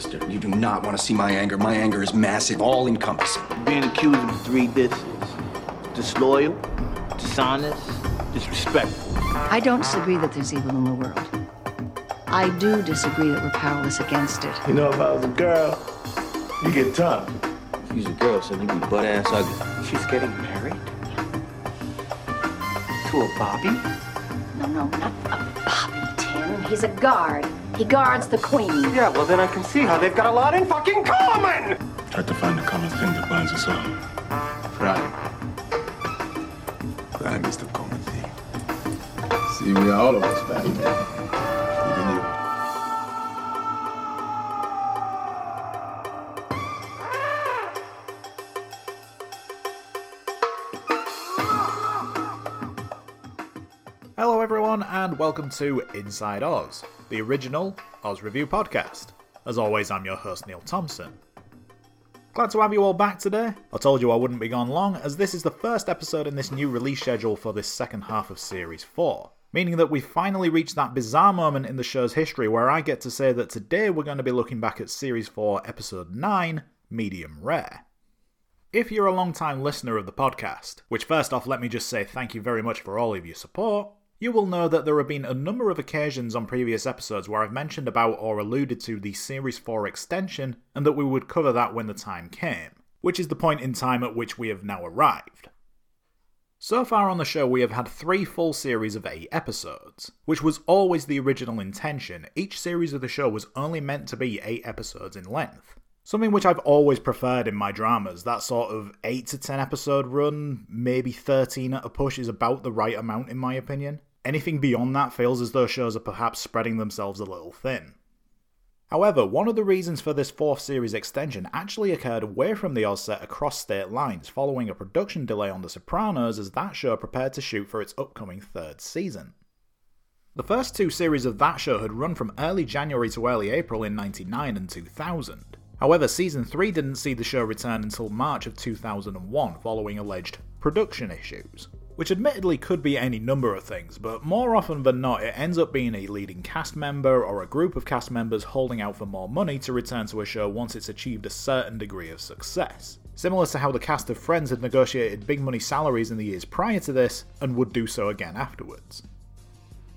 sister. You do not want to see my anger. My anger is massive, all encompassing. Being accused of three disses disloyal, dishonest, disrespectful. I don't disagree that there's evil in the world. I do disagree that we're powerless against it. You know, if I was a girl, you get tough. If you's a girl, so you'd be butt ass ugly. She's getting married? To a Bobby? No, no, not a Bobby, Tim. He's a guard. He guards the queen. Yeah, well, then I can see how they've got a lot in fucking common! Try to find the common thing that binds us all. Crime. Crime is the common thing. See, we are all of us back there. Welcome to Inside Oz, the original Oz Review podcast. As always, I'm your host, Neil Thompson. Glad to have you all back today. I told you I wouldn't be gone long, as this is the first episode in this new release schedule for this second half of Series 4, meaning that we've finally reached that bizarre moment in the show's history where I get to say that today we're going to be looking back at Series 4, Episode 9, Medium Rare. If you're a long time listener of the podcast, which first off, let me just say thank you very much for all of your support, you will know that there have been a number of occasions on previous episodes where I've mentioned about or alluded to the Series 4 extension and that we would cover that when the time came, which is the point in time at which we have now arrived. So far on the show, we have had three full series of eight episodes, which was always the original intention. Each series of the show was only meant to be eight episodes in length. Something which I've always preferred in my dramas, that sort of 8 to 10 episode run, maybe 13 at a push, is about the right amount in my opinion. Anything beyond that feels as though shows are perhaps spreading themselves a little thin. However, one of the reasons for this fourth series extension actually occurred away from the Oz set across state lines following a production delay on The Sopranos as that show prepared to shoot for its upcoming third season. The first two series of that show had run from early January to early April in 99 and 2000. However, season 3 didn't see the show return until March of 2001 following alleged production issues which admittedly could be any number of things, but more often than not, it ends up being a leading cast member or a group of cast members holding out for more money to return to a show once it's achieved a certain degree of success. Similar to how the cast of Friends had negotiated big money salaries in the years prior to this, and would do so again afterwards.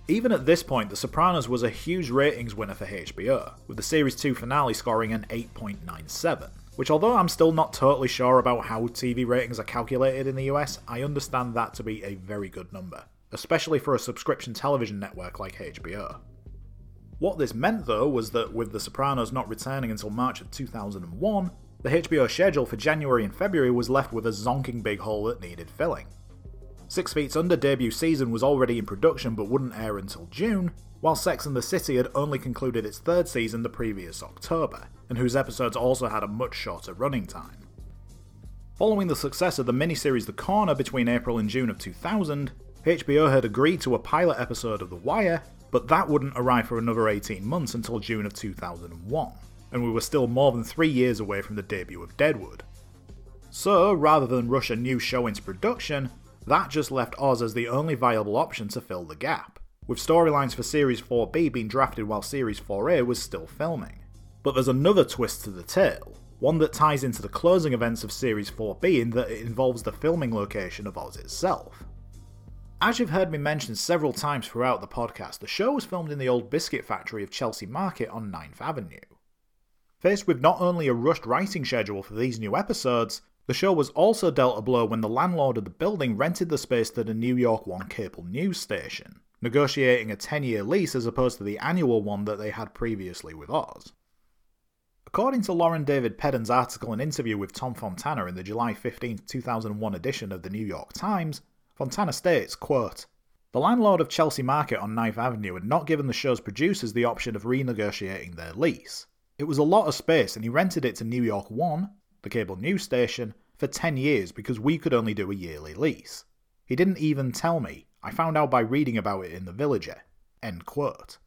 Even at this point, The Sopranos was a huge ratings winner for HBO, with the series 2 finale scoring an 8.97 which although I'm still not totally sure about how TV ratings are calculated in the US, I understand that to be a very good number, especially for a subscription television network like HBO. What this meant though was that with The Sopranos not returning until March of 2001, the HBO schedule for January and February was left with a zonking big hole that needed filling. Six Feet's Under debut season was already in production but wouldn't air until June, while Sex and the City had only concluded its third season the previous October, and whose episodes also had a much shorter running time. Following the success of the miniseries The Corner between April and June of 2000, HBO had agreed to a pilot episode of The Wire, but that wouldn't arrive for another 18 months until June of 2001, and we were still more than three years away from the debut of Deadwood. So, rather than rush a new show into production, that just left Oz as the only viable option to fill the gap, with storylines for Series 4B being drafted while Series 4A was still filming. But there's another twist to the tale, one that ties into the closing events of Series 4B in that it involves the filming location of Oz itself. As you've heard me mention several times throughout the podcast, the show was filmed in the old biscuit factory of Chelsea Market on 9th Avenue. Faced with not only a rushed writing schedule for these new episodes, the show was also dealt a blow when the landlord of the building rented the space to the New York One cable news station, negotiating a 10 year lease as opposed to the annual one that they had previously with Oz. According to Lauren David Peden's article and interview with Tom Fontana in the July 15, 2001 edition of the New York Times, Fontana states, quote, The landlord of Chelsea Market on 9th Avenue had not given the show's producers the option of renegotiating their lease. It was a lot of space and he rented it to New York 1, the cable news station, for 10 years because we could only do a yearly lease. He didn't even tell me. I found out by reading about it in The Villager. End quote.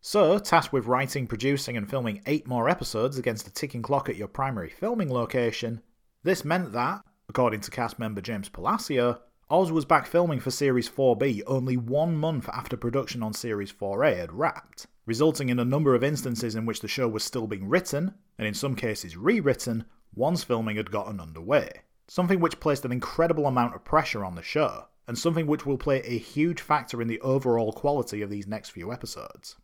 So, tasked with writing, producing, and filming eight more episodes against a ticking clock at your primary filming location, this meant that, according to cast member James Palacio, Oz was back filming for Series 4B only one month after production on Series 4A had wrapped, resulting in a number of instances in which the show was still being written, and in some cases rewritten, once filming had gotten underway. Something which placed an incredible amount of pressure on the show, and something which will play a huge factor in the overall quality of these next few episodes.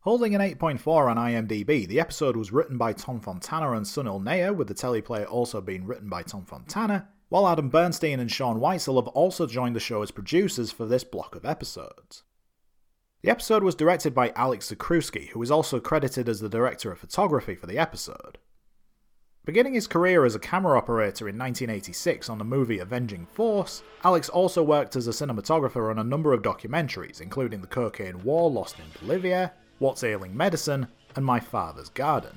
Holding an 8.4 on IMDb, the episode was written by Tom Fontana and Sunil Nayar, with the teleplay also being written by Tom Fontana, while Adam Bernstein and Sean Whitesell have also joined the show as producers for this block of episodes. The episode was directed by Alex Zakrzewski, who is also credited as the director of photography for the episode. Beginning his career as a camera operator in 1986 on the movie Avenging Force, Alex also worked as a cinematographer on a number of documentaries, including The Cocaine War Lost in Bolivia, What's Ailing Medicine, and My Father's Garden.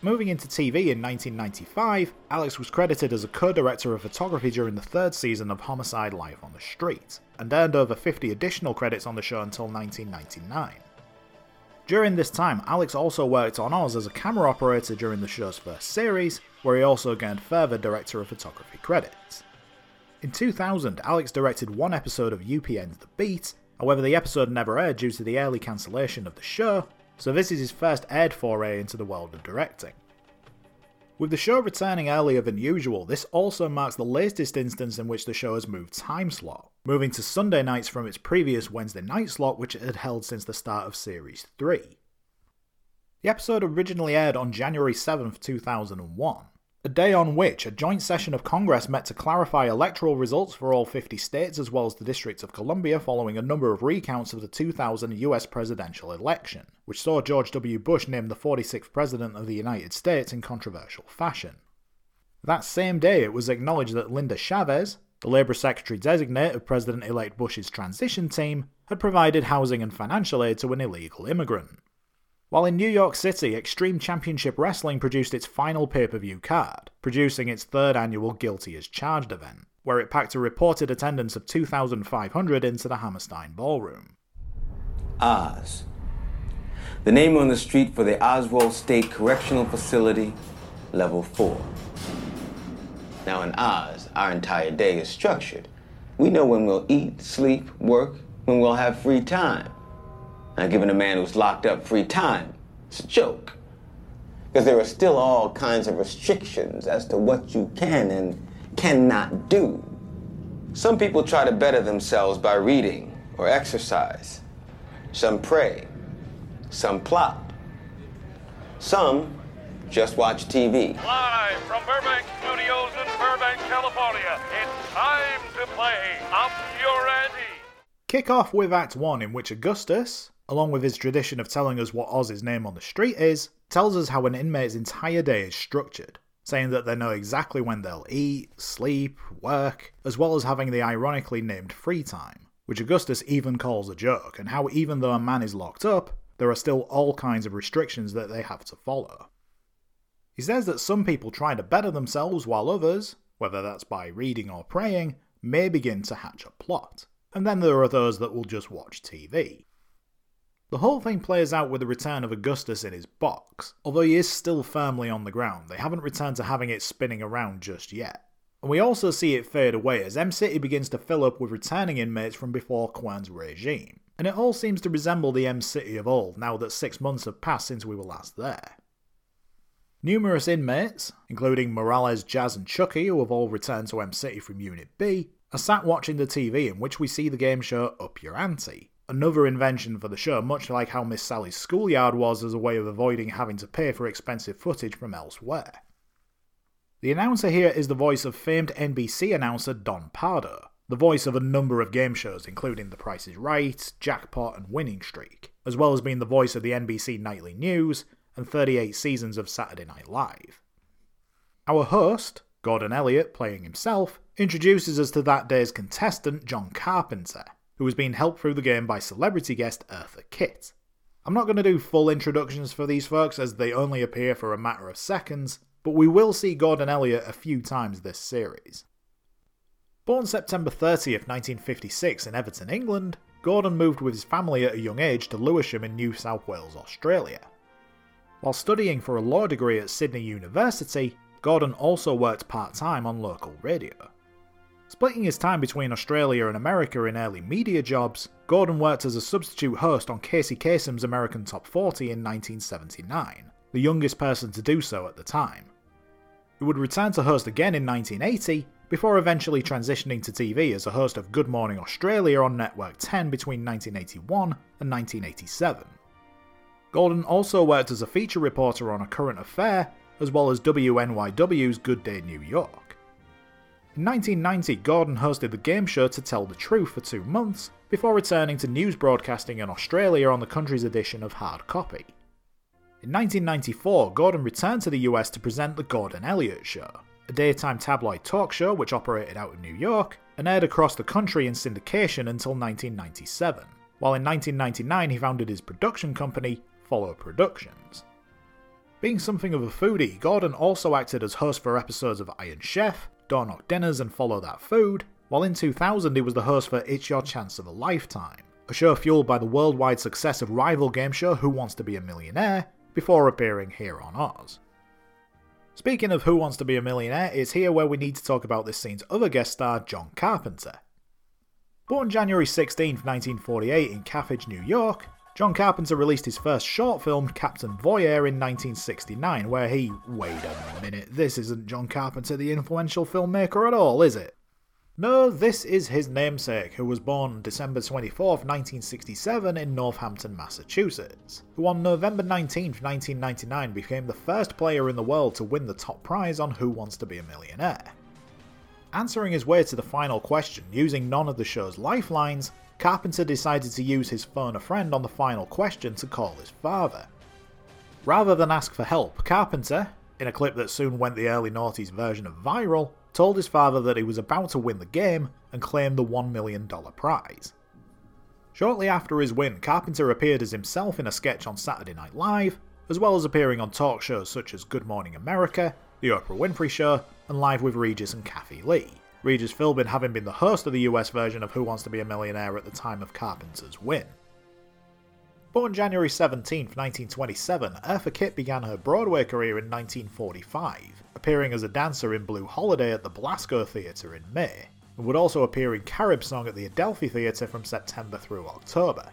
Moving into TV in 1995, Alex was credited as a co director of photography during the third season of Homicide Life on the Street, and earned over 50 additional credits on the show until 1999. During this time, Alex also worked on Oz as a camera operator during the show's first series, where he also gained further director of photography credits. In 2000, Alex directed one episode of UPN's The Beat, However, the episode never aired due to the early cancellation of the show, so this is his first aired foray into the world of directing. With the show returning earlier than usual, this also marks the latest instance in which the show has moved time slot, moving to Sunday nights from its previous Wednesday night slot, which it had held since the start of Series 3. The episode originally aired on January 7th, 2001, a day on which a joint session of Congress met to clarify electoral results for all 50 states as well as the District of Columbia following a number of recounts of the 2000 US presidential election, which saw George W. Bush named the 46th President of the United States in controversial fashion. That same day, it was acknowledged that Linda Chavez, the Labour Secretary designate of President elect Bush's transition team, had provided housing and financial aid to an illegal immigrant. While in New York City, Extreme Championship Wrestling produced its final pay per view card, producing its third annual Guilty as Charged event, where it packed a reported attendance of 2,500 into the Hammerstein Ballroom. Oz. The name on the street for the Oswald State Correctional Facility, Level 4. Now, in Oz, our entire day is structured. We know when we'll eat, sleep, work, when we'll have free time. Now, giving a man who's locked up free time, it's a joke. Because there are still all kinds of restrictions as to what you can and cannot do. Some people try to better themselves by reading or exercise. Some pray. Some plot. Some just watch TV. Live from Burbank Studios in Burbank, California, it's time to play Up Your Ante. Kick off with Act 1, in which Augustus, along with his tradition of telling us what Oz's name on the street is, tells us how an inmate's entire day is structured, saying that they know exactly when they'll eat, sleep, work, as well as having the ironically named free time, which Augustus even calls a joke, and how even though a man is locked up, there are still all kinds of restrictions that they have to follow. He says that some people try to better themselves while others, whether that's by reading or praying, may begin to hatch a plot. And then there are those that will just watch TV. The whole thing plays out with the return of Augustus in his box. Although he is still firmly on the ground, they haven't returned to having it spinning around just yet. And we also see it fade away as M City begins to fill up with returning inmates from before Querns' regime. And it all seems to resemble the M City of old now that six months have passed since we were last there. Numerous inmates, including Morales, Jazz, and Chucky, who have all returned to M City from Unit B, are sat watching the TV in which we see the game show Up Your Ante, another invention for the show, much like how Miss Sally's schoolyard was as a way of avoiding having to pay for expensive footage from elsewhere. The announcer here is the voice of famed NBC announcer Don Pardo, the voice of a number of game shows, including The Price is Right, Jackpot, and Winning Streak, as well as being the voice of the NBC Nightly News and 38 seasons of Saturday Night Live. Our host, Gordon Elliott, playing himself, introduces us to that day's contestant, John Carpenter, who has been helped through the game by celebrity guest Eartha Kitt. I'm not going to do full introductions for these folks as they only appear for a matter of seconds, but we will see Gordon Elliott a few times this series. Born September 30th, 1956 in Everton, England, Gordon moved with his family at a young age to Lewisham in New South Wales, Australia. While studying for a law degree at Sydney University, Gordon also worked part time on local radio. Splitting his time between Australia and America in early media jobs, Gordon worked as a substitute host on Casey Kasem's American Top 40 in 1979, the youngest person to do so at the time. He would return to host again in 1980, before eventually transitioning to TV as a host of Good Morning Australia on Network 10 between 1981 and 1987. Gordon also worked as a feature reporter on A Current Affair, as well as WNYW's Good Day New York. In 1990, Gordon hosted the game show To Tell the Truth for two months, before returning to news broadcasting in Australia on the country's edition of Hard Copy. In 1994, Gordon returned to the US to present The Gordon Elliott Show, a daytime tabloid talk show which operated out of New York and aired across the country in syndication until 1997, while in 1999 he founded his production company, Follow Productions. Being something of a foodie, Gordon also acted as host for episodes of Iron Chef, Door Knock Dinners, and Follow That Food, while in 2000 he was the host for It's Your Chance of a Lifetime, a show fueled by the worldwide success of rival game show Who Wants to Be a Millionaire, before appearing here on Oz. Speaking of Who Wants to Be a Millionaire, it's here where we need to talk about this scene's other guest star, John Carpenter. Born January 16, 1948 in Carthage, New York, John Carpenter released his first short film, Captain Voyeur, in 1969, where he. Wait a minute, this isn't John Carpenter, the influential filmmaker, at all, is it? No, this is his namesake, who was born December 24, 1967, in Northampton, Massachusetts, who on November 19, 1999 became the first player in the world to win the top prize on Who Wants to Be a Millionaire. Answering his way to the final question using none of the show's lifelines, Carpenter decided to use his phone a friend on the final question to call his father. Rather than ask for help, Carpenter, in a clip that soon went the early noughties version of viral, told his father that he was about to win the game and claimed the $1 million prize. Shortly after his win, Carpenter appeared as himself in a sketch on Saturday Night Live, as well as appearing on talk shows such as Good Morning America, The Oprah Winfrey Show, and Live with Regis and Kathie Lee. Regis Philbin having been the host of the US version of Who Wants to Be a Millionaire at the time of Carpenter's win. Born January 17, 1927, Eartha Kitt began her Broadway career in 1945, appearing as a dancer in Blue Holiday at the Belasco Theatre in May, and would also appear in Carib Song at the Adelphi Theatre from September through October.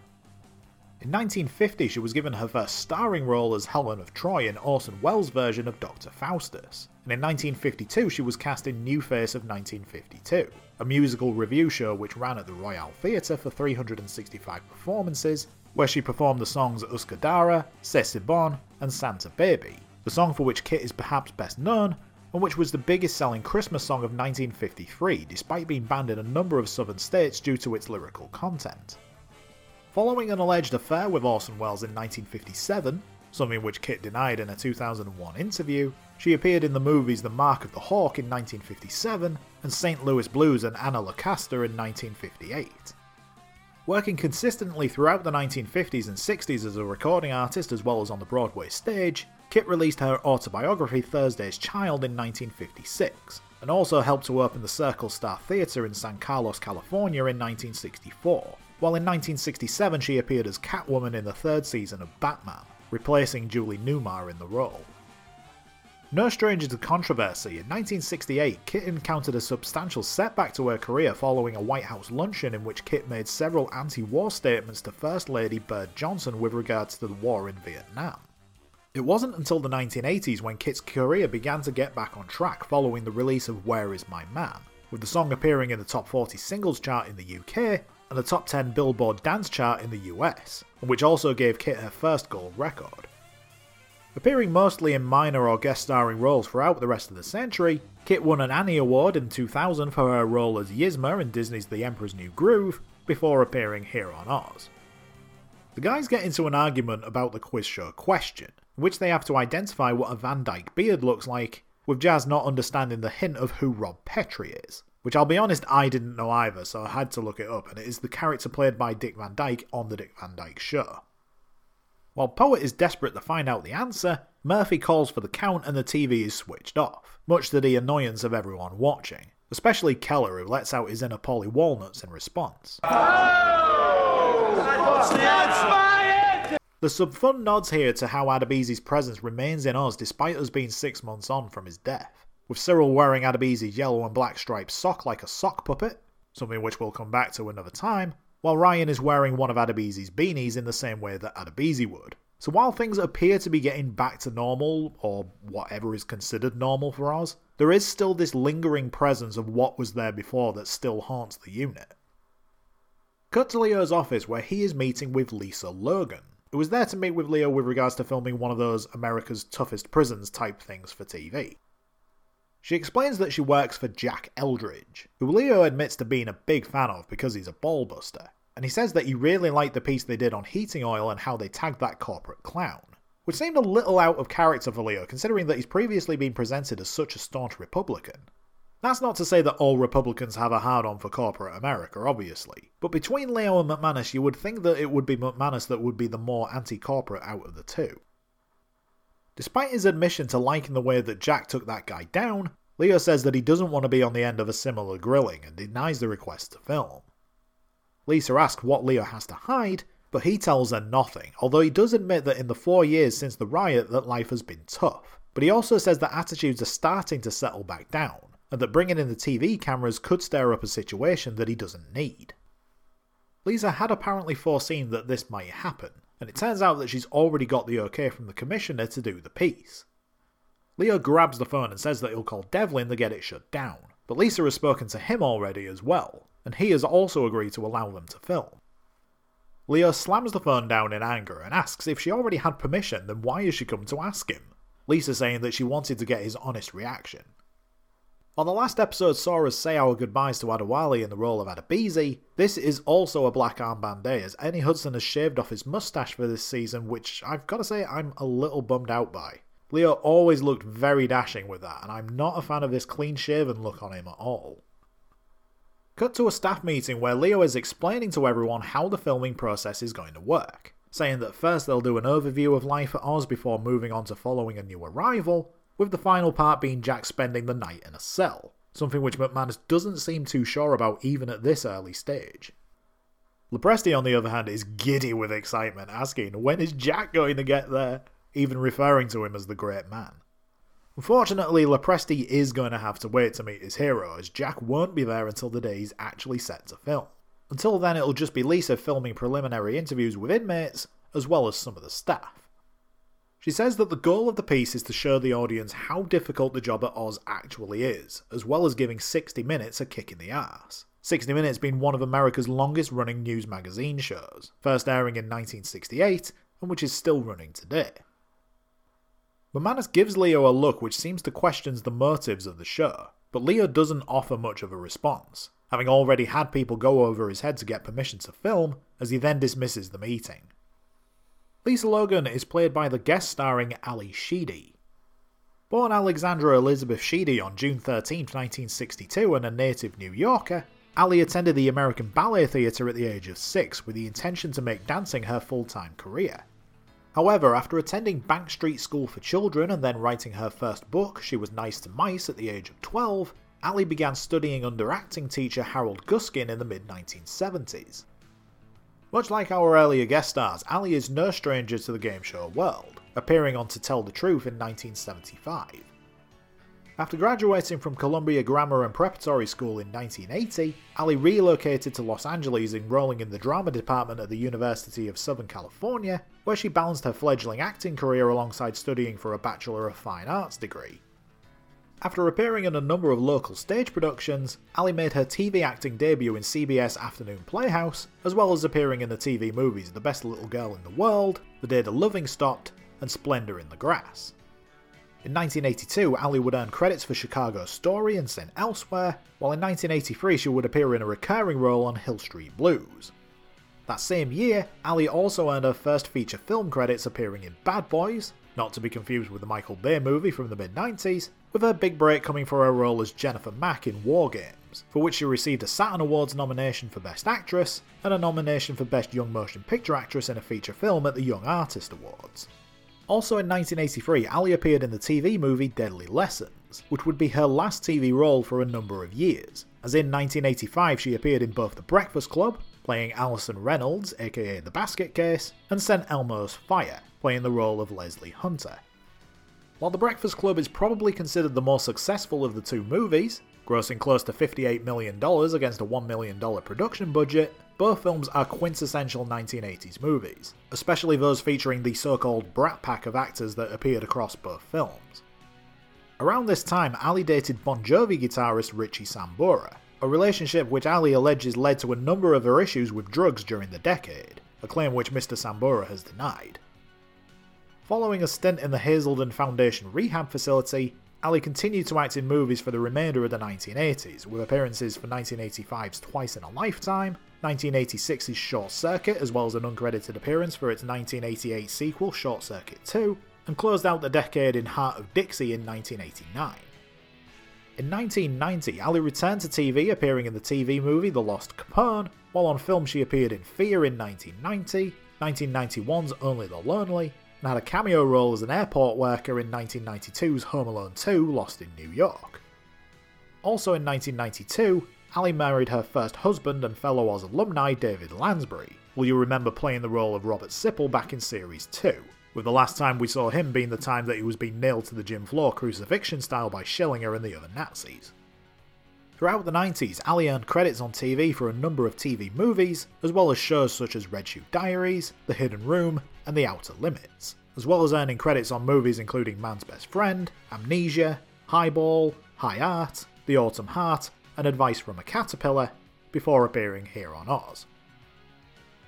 In 1950, she was given her first starring role as Helen of Troy in Orson Welles' version of Dr. Faustus, and in 1952 she was cast in New Face of 1952, a musical revue show which ran at the Royal Theatre for 365 performances where she performed the songs Uska Dara, C'est Bon, and Santa Baby, the song for which Kitt is perhaps best known, and which was the biggest selling Christmas song of 1953, despite being banned in a number of southern states due to its lyrical content. Following an alleged affair with Orson Welles in 1957, something which Kitt denied in a 2001 interview, she appeared in the movies The Mark of the Hawk in 1957 and St. Louis Blues and Anna Lucasta in 1958. Working consistently throughout the 1950s and 60s as a recording artist as well as on the Broadway stage, Kitt released her autobiography Thursday's Child in 1956, and also helped to open the Circle Star Theatre in San Carlos, California in 1964, while in 1967 she appeared as Catwoman in the third season of Batman, replacing Julie Newmar in the role. No stranger to controversy, in 1968, Kitt encountered a substantial setback to her career following a White House luncheon in which Kitt made several anti war statements to First Lady Bird Johnson with regards to the war in Vietnam. It wasn't until the 1980s when Kitt's career began to get back on track following the release of Where Is My Man, with the song appearing in the top 40 singles chart in the UK and the top 10 Billboard dance chart in the US, which also gave Kitt her first gold record. Appearing mostly in minor or guest starring roles throughout the rest of the century, Kitt won an Annie Award in 2000 for her role as Yzma in Disney's The Emperor's New Groove, before appearing here on Oz. The guys get into an argument about the quiz show question, in which they have to identify what a Van Dyke beard looks like, with Jazz not understanding the hint of who Rob Petrie is. Which I'll be honest, I didn't know either, so I had to look it up, and it is the character played by Dick Van Dyke on The Dick Van Dyke Show. While Poet is desperate to find out the answer, Murphy calls for the count and the TV is switched off, much to the annoyance of everyone watching, especially Keller who lets out his inner Polly Walnuts in response. The sub-fun nods here to how Adebisi's presence remains in us despite us being six months on from his death. With Cyril wearing Adebisi's yellow and black striped sock like a sock puppet, something which we'll come back to another time, while Ryan is wearing one of Adebisi's beanies in the same way that Adebisi would. So while things appear to be getting back to normal, or whatever is considered normal for Oz, there is still this lingering presence of what was there before that still haunts the unit. Cut to Leo's office where he is meeting with Lisa Logan, who was there to meet with Leo with regards to filming one of those America's toughest prisons type things for TV. She explains that she works for Jack Eldridge, who Leo admits to being a big fan of because he's a ballbuster, and he says that he really liked the piece they did on heating oil and how they tagged that corporate clown, which seemed a little out of character for Leo considering that he's previously been presented as such a staunch Republican. That's not to say that all Republicans have a hard on for corporate America, obviously, but between Leo and McManus, you would think that it would be McManus that would be the more anti corporate out of the two. Despite his admission to liking the way that Jack took that guy down, Leo says that he doesn't want to be on the end of a similar grilling and denies the request to film. Lisa asks what Leo has to hide, but he tells her nothing, although he does admit that in the four years since the riot that life has been tough. But he also says that attitudes are starting to settle back down, and that bringing in the TV cameras could stir up a situation that he doesn't need. Lisa had apparently foreseen that this might happen, and it turns out that she's already got the okay from the commissioner to do the piece. Leo grabs the phone and says that he'll call Devlin to get it shut down, but Lisa has spoken to him already as well, and he has also agreed to allow them to film. Leo slams the phone down in anger and asks if she already had permission, then why has she come to ask him? Lisa saying that she wanted to get his honest reaction. While the last episode saw us say our goodbyes to Adewale in the role of Adebisi, this is also a black armband day as Ernie Hudson has shaved off his mustache for this season, which I've got to say I'm a little bummed out by. Leo always looked very dashing with that, and I'm not a fan of this clean shaven look on him at all. Cut to a staff meeting where Leo is explaining to everyone how the filming process is going to work, saying that first they'll do an overview of life at Oz before moving on to following a new arrival, with the final part being Jack spending the night in a cell, something which McManus doesn't seem too sure about even at this early stage. Lopresti, on the other hand, is giddy with excitement, asking, When is Jack going to get there? even referring to him as the great man. Unfortunately, Lopresti is going to have to wait to meet his hero, as Jack won't be there until the day he's actually set to film. Until then, it'll just be Lisa filming preliminary interviews with inmates, as well as some of the staff. She says that the goal of the piece is to show the audience how difficult the job at Oz actually is, as well as giving 60 Minutes a kick in the ass. 60 Minutes being one of America's longest running news magazine shows, first airing in 1968, and which is still running today. McManus gives Leo a look which seems to question the motives of the show, but Leo doesn't offer much of a response, having already had people go over his head to get permission to film, as he then dismisses the meeting. Lisa Logan is played by the guest starring Ally Sheedy. Born Alexandra Elizabeth Sheedy on June 13, 1962, and a native New Yorker, Ally attended the American Ballet Theatre at the age of six with the intention to make dancing her full time career. However, after attending Bank Street School for Children and then writing her first book, She Was Nice to Mice, at the age of 12, Ally began studying under acting teacher Harold Guskin in the mid 1970s. Much like our earlier guest stars, Ally is no stranger to the game show world, appearing on To Tell the Truth in 1975. After graduating from Columbia Grammar and Preparatory School in 1980, Ally relocated to Los Angeles, enrolling in the drama department at the University of Southern California, where she balanced her fledgling acting career alongside studying for a Bachelor of Fine Arts degree. After appearing in a number of local stage productions, Ally made her TV acting debut in CBS Afternoon Playhouse, as well as appearing in the TV movies The Best Little Girl in the World, The Day the Loving Stopped, and Splendor in the Grass. In 1982, Ally would earn credits for Chicago's Story and St. Elsewhere, while in 1983 she would appear in a recurring role on Hill Street Blues. That same year, Ally also earned her first feature film credits appearing in Bad Boys, not to be confused with the Michael Bay movie from the mid 90s, with her big break coming for her role as Jennifer Mack in War Games, for which she received a Saturn Awards nomination for Best Actress and a nomination for Best Young Motion Picture Actress in a Feature Film at the Young Artist Awards. Also in 1983, Ally appeared in the TV movie Deadly Lessons, which would be her last TV role for a number of years, as in 1985 she appeared in both The Breakfast Club, playing Alison Reynolds, aka The Basket Case, and St. Elmo's Fire, playing the role of Leslie Hunter. While The Breakfast Club is probably considered the more successful of the two movies, grossing close to $58 million against a $1 million production budget, both films are quintessential 1980s movies, especially those featuring the so called brat pack of actors that appeared across both films. Around this time, Ally dated Bon Jovi guitarist Richie Sambora, a relationship which Ally alleges led to a number of her issues with drugs during the decade, a claim which Mr. Sambora has denied. Following a stint in the Hazelden Foundation rehab facility, Ally continued to act in movies for the remainder of the 1980s, with appearances for 1985's Twice in a Lifetime, 1986's Short Circuit, as well as an uncredited appearance for its 1988 sequel Short Circuit 2, and closed out the decade in Heart of Dixie in 1989. In 1990, Ally returned to TV appearing in the TV movie The Lost Capone, while on film she appeared in Fear in 1990, 1991's Only the Lonely, and had a cameo role as an airport worker in 1992's Home Alone 2 Lost in New York. Also in 1992, Ally married her first husband and fellow Oz alumni David Lansbury, will you remember playing the role of Robert Sipple back in Series 2, with the last time we saw him being the time that he was being nailed to the gym floor crucifixion style by Schillinger and the other Nazis. Throughout the 90s, Ali earned credits on TV for a number of TV movies, as well as shows such as Red Shoe Diaries, The Hidden Room, and The Outer Limits, as well as earning credits on movies including Man's Best Friend, Amnesia, Highball, High Art, The Autumn Heart, and Advice from a Caterpillar, before appearing here on Oz.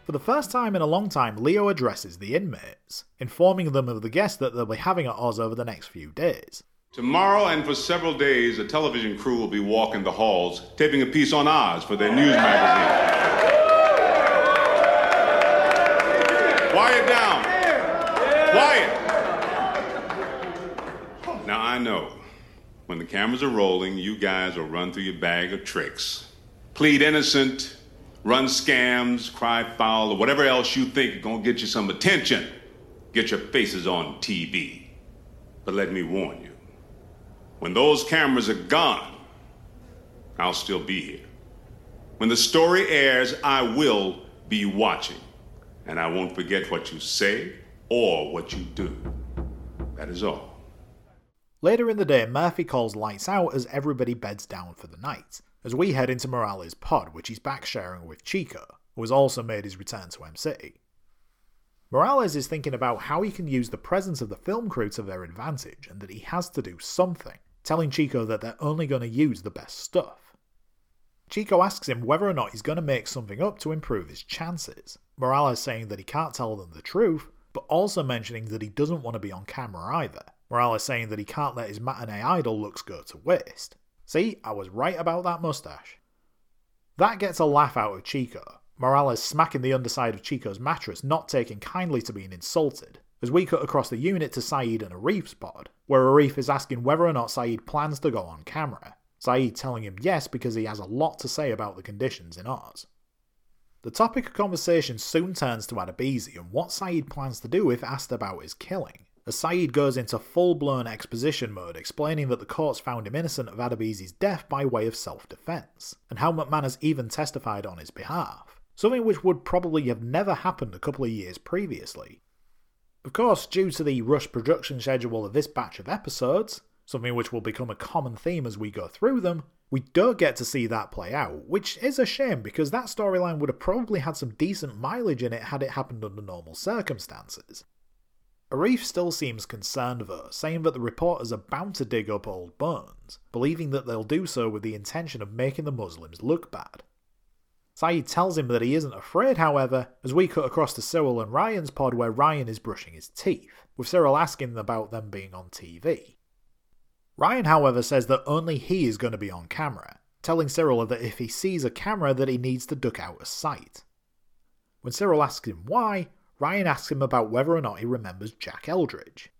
For the first time in a long time, Leo addresses the inmates, informing them of the guests that they'll be having at Oz over the next few days. Tomorrow and for several days, a television crew will be walking the halls, taping a piece on Oz for their news magazine. Quiet down. Quiet. Now, I know when the cameras are rolling, you guys will run through your bag of tricks, plead innocent, run scams, cry foul, or whatever else you think is to get you some attention. Get your faces on TV. But let me warn you when those cameras are gone, I'll still be here. When the story airs, I will be watching. And I won't forget what you say or what you do. That is all. Later in the day, Murphy calls lights out as everybody beds down for the night, as we head into Morales' pod, which he's back sharing with Chico, who has also made his return to M City. Morales is thinking about how he can use the presence of the film crew to their advantage and that he has to do something, telling Chico that they're only going to use the best stuff. Chico asks him whether or not he's going to make something up to improve his chances, Morales saying that he can't tell them the truth, but also mentioning that he doesn't want to be on camera either. Morales saying that he can't let his matinee idol looks go to waste. See, I was right about that mustache. That gets a laugh out of Chico, Morales smacking the underside of Chico's mattress, not taking kindly to being insulted, as we cut across the unit to Saeed and Arif's pod, where Arif is asking whether or not Saeed plans to go on camera. Saeed telling him yes because he has a lot to say about the conditions in Oz. The topic of conversation soon turns to Adebisi and what Saeed plans to do if asked about his killing, as Saeed goes into full blown exposition mode explaining that the courts found him innocent of Adebisi's death by way of self defense, and how McManus even testified on his behalf something which would probably have never happened a couple of years previously. Of course, due to the rush production schedule of this batch of episodes, something which will become a common theme as we go through them, we don't get to see that play out, which is a shame because that storyline would have probably had some decent mileage in it had it happened under normal circumstances. Arif still seems concerned though, saying that the reporters are bound to dig up old bones, believing that they'll do so with the intention of making the Muslims look bad. Saeed tells him that he isn't afraid, however, as we cut across to Cyril and Ryan's pod where Ryan is brushing his teeth, with Cyril asking about them being on TV. Ryan, however, says that only he is going to be on camera, telling Cyril that if he sees a camera that he needs to duck out of sight. When Cyril asks him why, Ryan asks him about whether or not he remembers Jack Eldridge.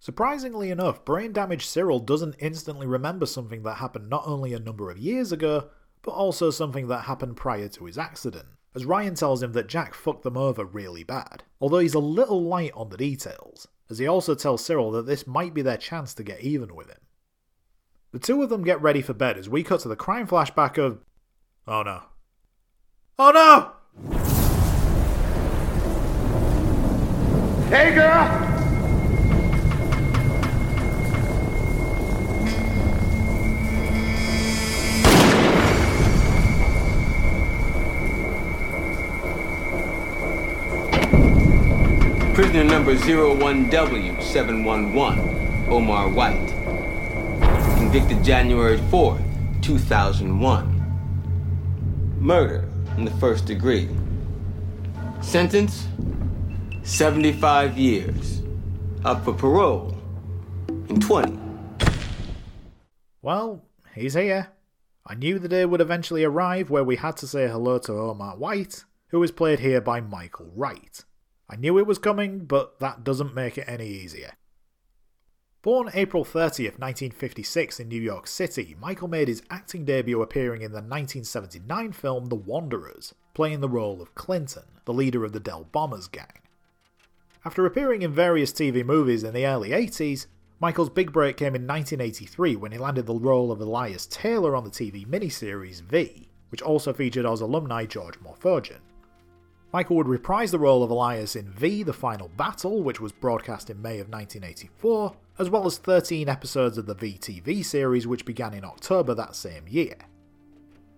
Surprisingly enough, brain damaged Cyril doesn't instantly remember something that happened not only a number of years ago, but also something that happened prior to his accident, as Ryan tells him that Jack fucked them over really bad, although he's a little light on the details, as he also tells Cyril that this might be their chance to get even with him. The two of them get ready for bed as we cut to the crime flashback of. Oh no. Oh no! Hey, girl! Prisoner number 01W711, Omar White. Convicted January 4th, 2001. Murder in the first degree. Sentence 75 years. Up for parole in 20. Well, he's here. I knew the day would eventually arrive where we had to say hello to Omar White, who is played here by Michael Wright. I knew it was coming, but that doesn't make it any easier. Born April 30th, 1956 in New York City, Michael made his acting debut appearing in the 1979 film The Wanderers, playing the role of Clinton, the leader of the Del Bombers gang. After appearing in various TV movies in the early 80s, Michael's big break came in 1983 when he landed the role of Elias Taylor on the TV miniseries V, which also featured Oz alumni George Morfogen. Michael would reprise the role of Elias in V The Final Battle, which was broadcast in May of 1984, as well as 13 episodes of the VTV series, which began in October that same year.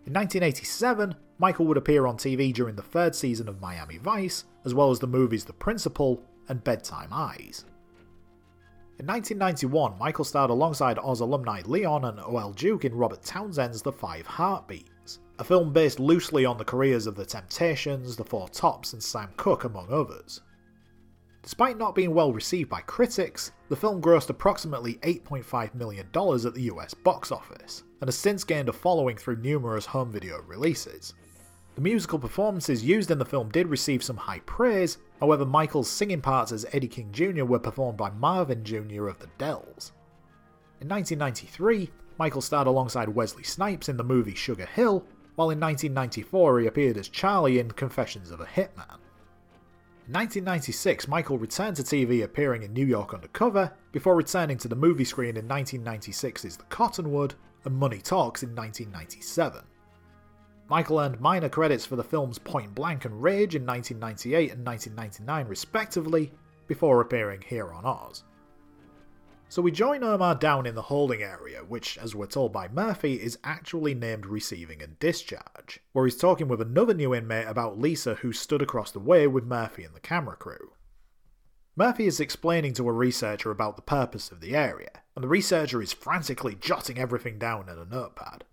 In 1987, Michael would appear on TV during the third season of Miami Vice, as well as the movies The Principal and Bedtime Eyes. In 1991, Michael starred alongside Oz alumni Leon and O.L. Duke in Robert Townsend's The Five Heartbeats, a film based loosely on the careers of The Temptations, The Four Tops, and Sam Cooke, among others. Despite not being well received by critics, the film grossed approximately $8.5 million at the US box office, and has since gained a following through numerous home video releases. The musical performances used in the film did receive some high praise, however, Michael's singing parts as Eddie King Jr. were performed by Marvin Junior of the Dells. In 1993, Michael starred alongside Wesley Snipes in the movie Sugar Hill, while in 1994 he appeared as Charlie in Confessions of a Hitman. In 1996, Michael returned to TV appearing in New York Undercover, before returning to the movie screen in 1996's The Cottonwood and Money Talks in 1997. Michael earned minor credits for the films Point Blank and Rage in 1998 and 1999 respectively, before appearing here on Oz. So we join Omar down in the holding area, which, as we're told by Murphy, is actually named Receiving and Discharge, where he's talking with another new inmate about Lisa who stood across the way with Murphy and the camera crew. Murphy is explaining to a researcher about the purpose of the area, and the researcher is frantically jotting everything down in a notepad.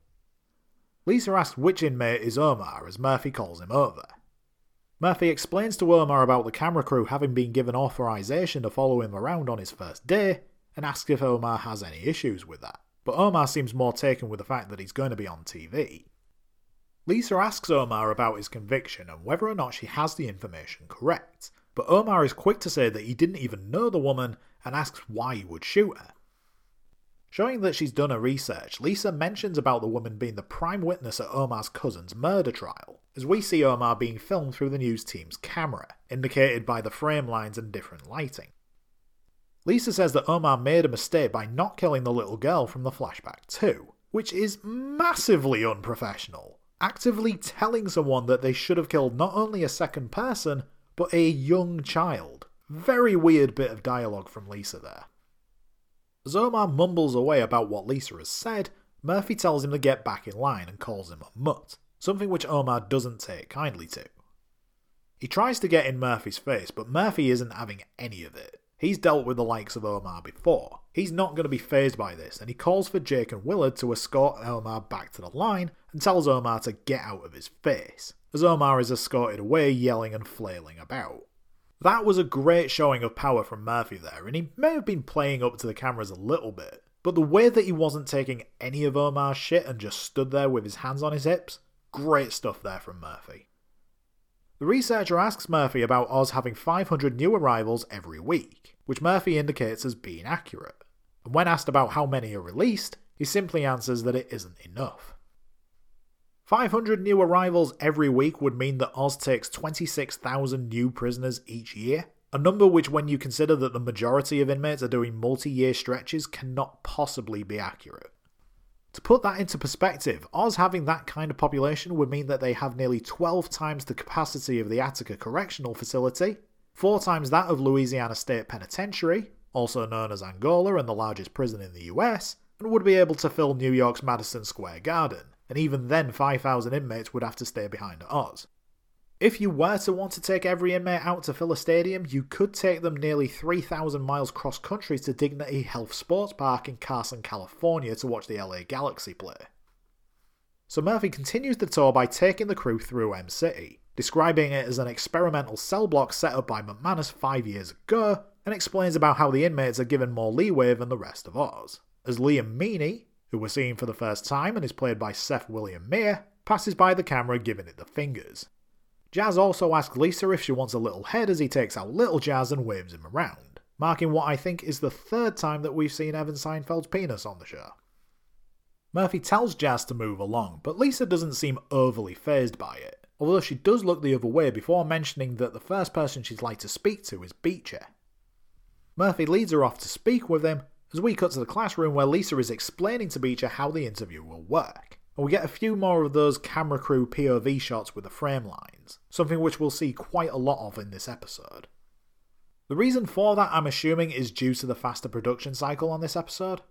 Lisa asks which inmate is Omar as Murphy calls him over. Murphy explains to Omar about the camera crew having been given authorization to follow him around on his first day, and asks if Omar has any issues with that. But Omar seems more taken with the fact that he's going to be on TV. Lisa asks Omar about his conviction and whether or not she has the information correct, but Omar is quick to say that he didn't even know the woman and asks why he would shoot her. Showing that she's done her research, Lisa mentions about the woman being the prime witness at Omar's cousin's murder trial, as we see Omar being filmed through the news team's camera, indicated by the frame lines and different lighting. Lisa says that Omar made a mistake by not killing the little girl from the flashback too, which is massively unprofessional. Actively telling someone that they should have killed not only a second person, but a young child. Very weird bit of dialogue from Lisa there. As Omar mumbles away about what Lisa has said, Murphy tells him to get back in line and calls him a mutt, something which Omar doesn't take kindly to. He tries to get in Murphy's face, but Murphy isn't having any of it. He's dealt with the likes of Omar before. He's not going to be fazed by this, and he calls for Jake and Willard to escort Omar back to the line and tells Omar to get out of his face, as Omar is escorted away yelling and flailing about. That was a great showing of power from Murphy there, and he may have been playing up to the cameras a little bit, but the way that he wasn't taking any of Omar's shit and just stood there with his hands on his hips, great stuff there from Murphy. The researcher asks Murphy about Oz having 500 new arrivals every week, which Murphy indicates as being accurate. And when asked about how many are released, he simply answers that it isn't enough. 500 new arrivals every week would mean that Oz takes 26,000 new prisoners each year, a number which, when you consider that the majority of inmates are doing multi year stretches, cannot possibly be accurate. To put that into perspective, Oz having that kind of population would mean that they have nearly 12 times the capacity of the Attica Correctional Facility, 4 times that of Louisiana State Penitentiary, also known as Angola and the largest prison in the US, and would be able to fill New York's Madison Square Garden, and even then 5,000 inmates would have to stay behind at Oz. If you were to want to take every inmate out to fill a stadium, you could take them nearly 3,000 miles cross country to Dignity Health Sports Park in Carson, California to watch the LA Galaxy play. So Murphy continues the tour by taking the crew through Em City, describing it as an experimental cell block set up by McManus five years ago, and explains about how the inmates are given more leeway than the rest of Oz. As Liam Meaney, who we're seeing for the first time and is played by Seth William Meyer, passes by the camera giving it the fingers. Jazz also asks Lisa if she wants a little head as he takes out little Jazz and waves him around, marking what I think is the third time that we've seen Evan Seinfeld's penis on the show. Murphy tells Jazz to move along, but Lisa doesn't seem overly fazed by it, although she does look the other way before mentioning that the first person she'd like to speak to is Beecher. Murphy leads her off to speak with him, as we cut to the classroom where Lisa is explaining to Beecher how the interview will work. And we get a few more of those camera crew POV shots with the frame lines, something which we'll see quite a lot of in this episode. The reason for that, I'm assuming, is due to the faster production cycle on this episode.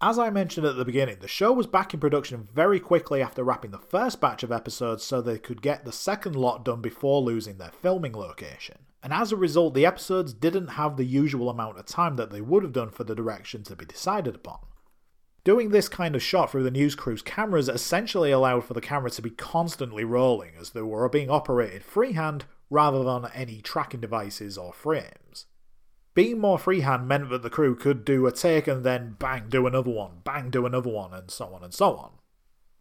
As I mentioned at the beginning, the show was back in production very quickly after wrapping the first batch of episodes so they could get the second lot done before losing their filming location. And as a result, the episodes didn't have the usual amount of time that they would have done for the direction to be decided upon. Doing this kind of shot through the news crew's cameras essentially allowed for the camera to be constantly rolling as they were being operated freehand rather than any tracking devices or frames. Being more freehand meant that the crew could do a take and then bang, do another one, bang, do another one, and so on and so on.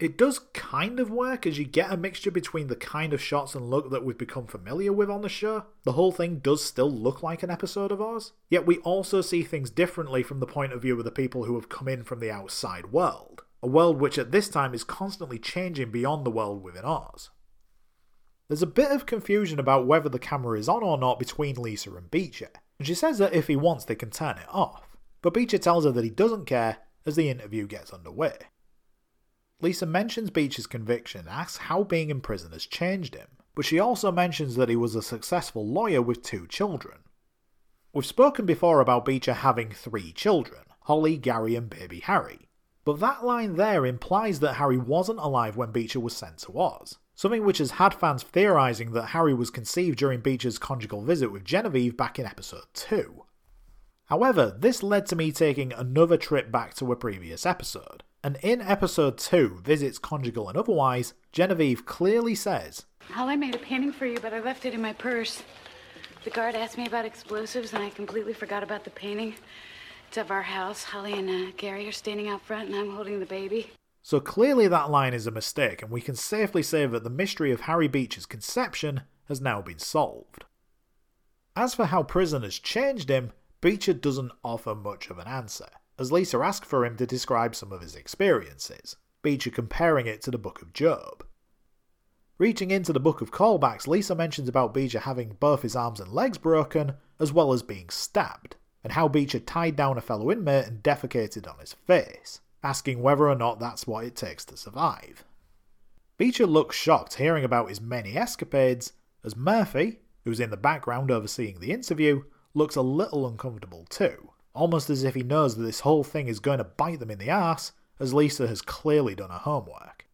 It does kind of work as you get a mixture between the kind of shots and look that we've become familiar with on the show. The whole thing does still look like an episode of Oz, yet we also see things differently from the point of view of the people who have come in from the outside world. A world which at this time is constantly changing beyond the world within Oz. There's a bit of confusion about whether the camera is on or not between Lisa and Beecher, and she says that if he wants they can turn it off, but Beecher tells her that he doesn't care as the interview gets underway. Lisa mentions Beecher's conviction asks how being in prison has changed him, but she also mentions that he was a successful lawyer with two children. We've spoken before about Beecher having three children Holly, Gary, and baby Harry, but that line there implies that Harry wasn't alive when Beecher was sent to Oz, something which has had fans theorising that Harry was conceived during Beecher's conjugal visit with Genevieve back in episode 2. However, this led to me taking another trip back to a previous episode, and in episode 2, Visits Conjugal and Otherwise, Genevieve clearly says, Holly made a painting for you, but I left it in my purse. The guard asked me about explosives, and I completely forgot about the painting. It's of our house. Holly and uh, Gary are standing out front, and I'm holding the baby. So clearly that line is a mistake, and we can safely say that the mystery of Harry Beecher's conception has now been solved. As for how prison has changed him, Beecher doesn't offer much of an answer as Lisa asks for him to describe some of his experiences, Beecher comparing it to the Book of Job. Reaching into the Book of Callbacks, Lisa mentions about Beecher having both his arms and legs broken, as well as being stabbed, and how Beecher tied down a fellow inmate and defecated on his face, asking whether or not that's what it takes to survive. Beecher looks shocked hearing about his many escapades, as Murphy, who's in the background overseeing the interview, looks a little uncomfortable too almost as if he knows that this whole thing is going to bite them in the ass, as Lisa has clearly done her homework.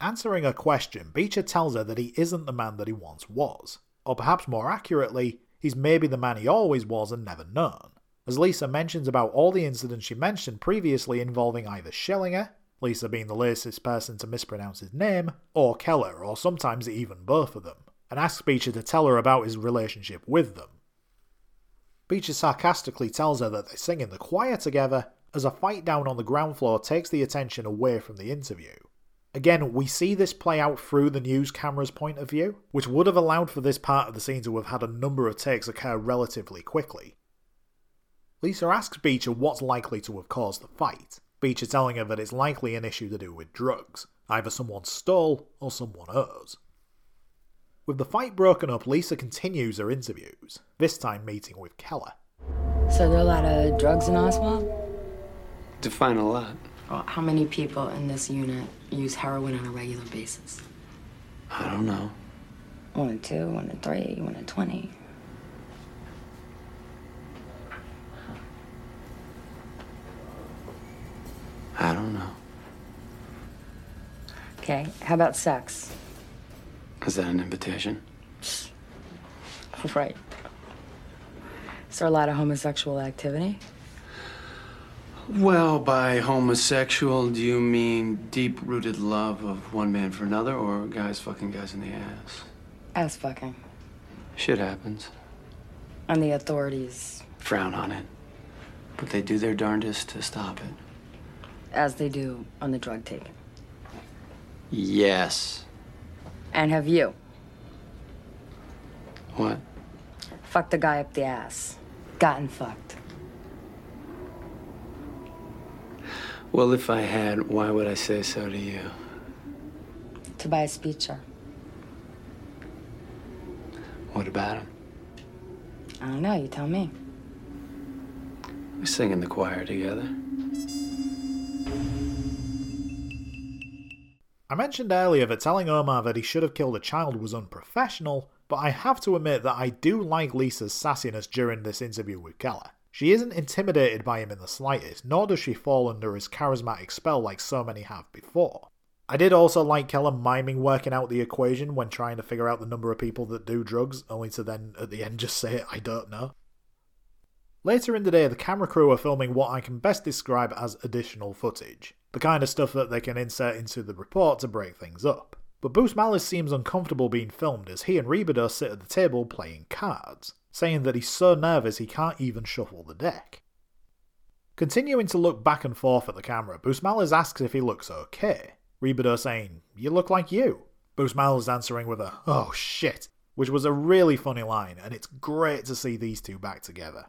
Answering her question, Beecher tells her that he isn't the man that he once was, or perhaps more accurately, he's maybe the man he always was and never known, as Lisa mentions about all the incidents she mentioned previously involving either Schillinger, Lisa being the latest person to mispronounce his name, or Keller, or sometimes even both of them, and asks Beecher to tell her about his relationship with them. Beecher sarcastically tells her that they sing in the choir together as a fight down on the ground floor takes the attention away from the interview. Again, we see this play out through the news camera's point of view, which would have allowed for this part of the scene to have had a number of takes occur relatively quickly. Lisa asks Beecher what's likely to have caused the fight, Beecher telling her that it's likely an issue to do with drugs. Either someone stole or someone owes. With the fight broken up, Lisa continues her interviews, this time meeting with Keller. So there are a lot of drugs in Oswald? Define a lot. Well, how many people in this unit use heroin on a regular basis? I don't know. One in two, one in three, one in twenty. I don't know. Okay, how about sex? Is that an invitation? Right. Is there a lot of homosexual activity? Well, by homosexual, do you mean deep rooted love of one man for another or guys fucking guys in the ass? Ass fucking. Shit happens. And the authorities, Frown on it. But they do their darndest to stop it. as they do on the drug taking. Yes. And have you What? fucked a guy up the ass? Gotten fucked. Well, if I had, why would I say so to you? Tobias Beecher. What about him? I don't know, you tell me. We sing in the choir together. I mentioned earlier that telling Omar that he should have killed a child was unprofessional, but I have to admit that I do like Lisa's sassiness during this interview with Keller. She isn't intimidated by him in the slightest, nor does she fall under his charismatic spell like so many have before. I did also like Keller miming working out the equation when trying to figure out the number of people that do drugs, only to then at the end just say, I don't know. Later in the day, the camera crew are filming what I can best describe as additional footage, the kind of stuff that they can insert into the report to break things up. But Busmalis seems uncomfortable being filmed as he and Rebadow sit at the table playing cards, saying that he's so nervous he can't even shuffle the deck. Continuing to look back and forth at the camera, Busmalis asks if he looks okay, Rebadow saying, You look like you. Busmalis answering with a, Oh shit, which was a really funny line, and it's great to see these two back together.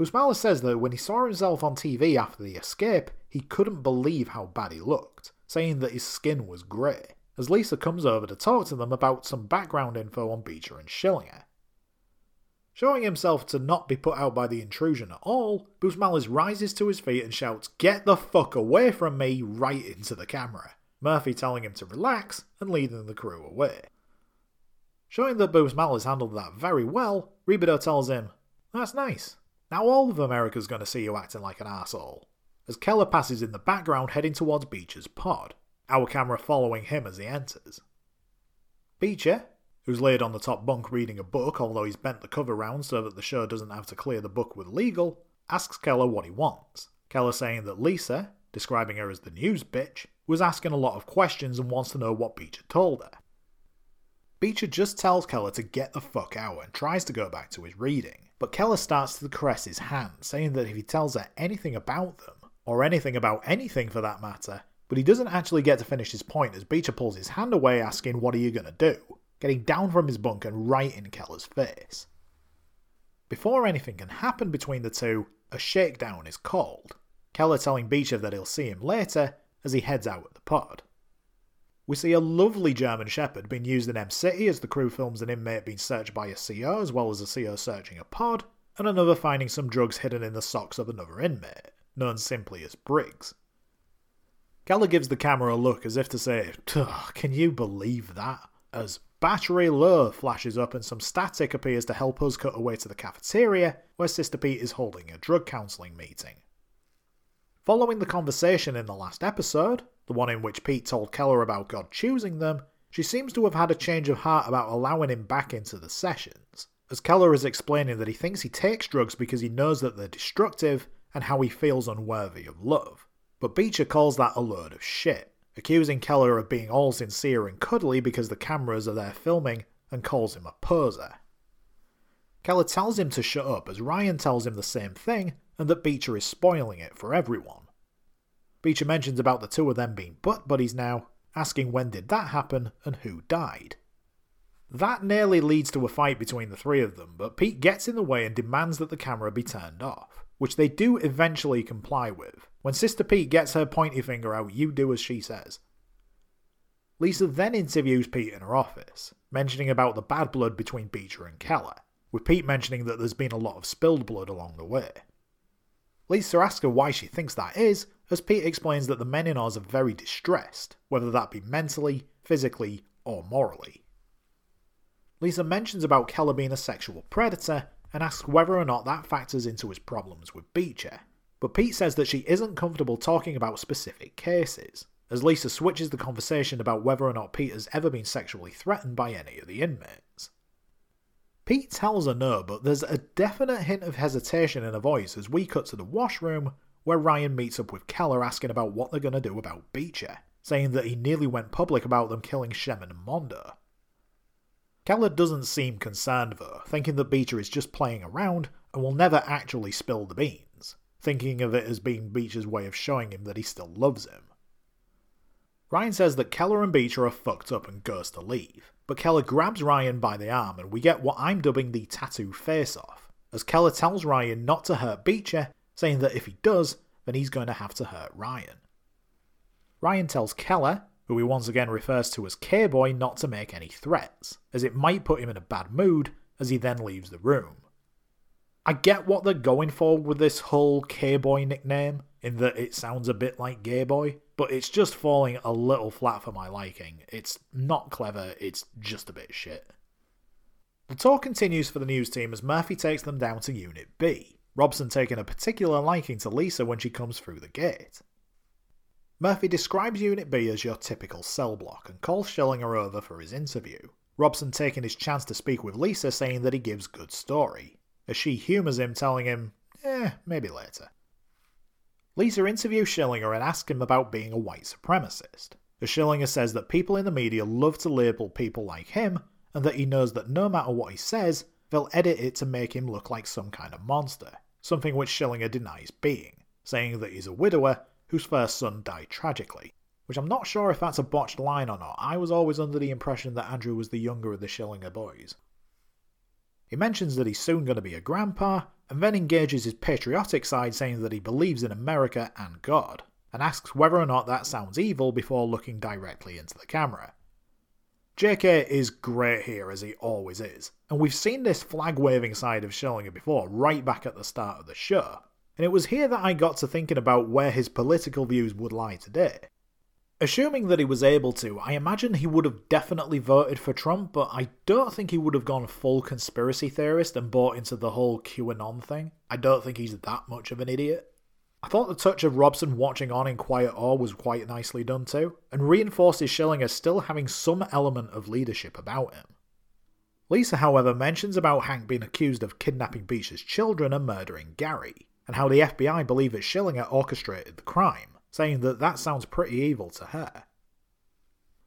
Busmalis says that when he saw himself on TV after the escape, he couldn't believe how bad he looked, saying that his skin was grey, as Lisa comes over to talk to them about some background info on Beecher and Schillinger. Showing himself to not be put out by the intrusion at all, Busmalis rises to his feet and shouts, Get the fuck away from me, right into the camera. Murphy telling him to relax and leading the crew away. Showing that Busmalis handled that very well, Rebadow tells him, That's nice. Now all of America's gonna see you acting like an asshole. As Keller passes in the background heading towards Beecher's pod, our camera following him as he enters. Beecher, eh? who's laid on the top bunk reading a book, although he's bent the cover round so that the show doesn't have to clear the book with legal, asks Keller what he wants. Keller saying that Lisa, describing her as the news bitch, was asking a lot of questions and wants to know what Beecher told her. Beecher just tells Keller to get the fuck out and tries to go back to his reading, but Keller starts to caress his hand, saying that if he tells her anything about them, or anything about anything for that matter, but he doesn't actually get to finish his point as Beecher pulls his hand away asking what are you gonna do, getting down from his bunk and right in Keller's face. Before anything can happen between the two, a shakedown is called, Keller telling Beecher that he'll see him later as he heads out of the pod. We see a lovely German Shepherd being used in Em City as the crew films an inmate being searched by a CO as well as a CO searching a pod, and another finding some drugs hidden in the socks of another inmate, known simply as Briggs. Keller gives the camera a look as if to say, Can you believe that? As battery low flashes up and some static appears to help us cut away to the cafeteria where Sister Pete is holding a drug counselling meeting. Following the conversation in the last episode, the one in which Pete told Keller about God choosing them, she seems to have had a change of heart about allowing him back into the sessions, as Keller is explaining that he thinks he takes drugs because he knows that they're destructive and how he feels unworthy of love. But Beecher calls that a load of shit, accusing Keller of being all sincere and cuddly because the cameras are there filming and calls him a poser. Keller tells him to shut up as Ryan tells him the same thing and that Beecher is spoiling it for everyone. Beecher mentions about the two of them being butt buddies now, asking when did that happen and who died. That nearly leads to a fight between the three of them, but Pete gets in the way and demands that the camera be turned off, which they do eventually comply with. When Sister Pete gets her pointy finger out, you do as she says. Lisa then interviews Pete in her office, mentioning about the bad blood between Beecher and Keller, with Pete mentioning that there's been a lot of spilled blood along the way. Lisa asks her why she thinks that is, as Pete explains that the men in Oz are very distressed, whether that be mentally, physically, or morally. Lisa mentions about Keller being a sexual predator and asks whether or not that factors into his problems with Beecher, but Pete says that she isn't comfortable talking about specific cases, as Lisa switches the conversation about whether or not Pete has ever been sexually threatened by any of the inmates. Pete tells her no, but there's a definite hint of hesitation in her voice as we cut to the washroom where Ryan meets up with Keller asking about what they're going to do about Beecher, saying that he nearly went public about them killing Shemin and Mondo. Keller doesn't seem concerned though, thinking that Beecher is just playing around and will never actually spill the beans, thinking of it as being Beecher's way of showing him that he still loves him. Ryan says that Keller and Beecher are fucked up and goes to leave, but Keller grabs Ryan by the arm and we get what I'm dubbing the tattoo face off, as Keller tells Ryan not to hurt Beecher, saying that if he does, then he's going to have to hurt Ryan. Ryan tells Keller, who he once again refers to as K-Boy, not to make any threats, as it might put him in a bad mood, as he then leaves the room. I get what they're going for with this whole K-Boy nickname, in that it sounds a bit like Gay Boy, but it's just falling a little flat for my liking. It's not clever, it's just a bit shit. The tour continues for the news team as Murphy takes them down to Unit B, Robson taking a particular liking to Lisa when she comes through the gate. Murphy describes Unit B as your typical cell block and calls Schillinger over for his interview, Robson taking his chance to speak with Lisa saying that he gives good story, as she humours him telling him, eh, maybe later. Lisa interviews Schillinger and asks him about being a white supremacist. The Schillinger says that people in the media love to label people like him, and that he knows that no matter what he says, they'll edit it to make him look like some kind of monster, something which Schillinger denies being, saying that he's a widower whose first son died tragically. Which I'm not sure if that's a botched line or not. I was always under the impression that Andrew was the younger of the Schillinger boys. He mentions that he's soon going to be a grandpa, and then engages his patriotic side saying that he believes in America and God, and asks whether or not that sounds evil before looking directly into the camera. JK is great here as he always is, and we've seen this flag waving side of Schillinger before, right back at the start of the show, and it was here that I got to thinking about where his political views would lie today. Assuming that he was able to, I imagine he would have definitely voted for Trump, but I don't think he would have gone full conspiracy theorist and bought into the whole QAnon thing. I don't think he's that much of an idiot. I thought the touch of Robson watching on in quiet awe was quite nicely done too, and reinforces Schillinger still having some element of leadership about him. Lisa, however, mentions about Hank being accused of kidnapping Beecher's children and murdering Gary, and how the FBI believe that Schillinger orchestrated the crime saying that that sounds pretty evil to her.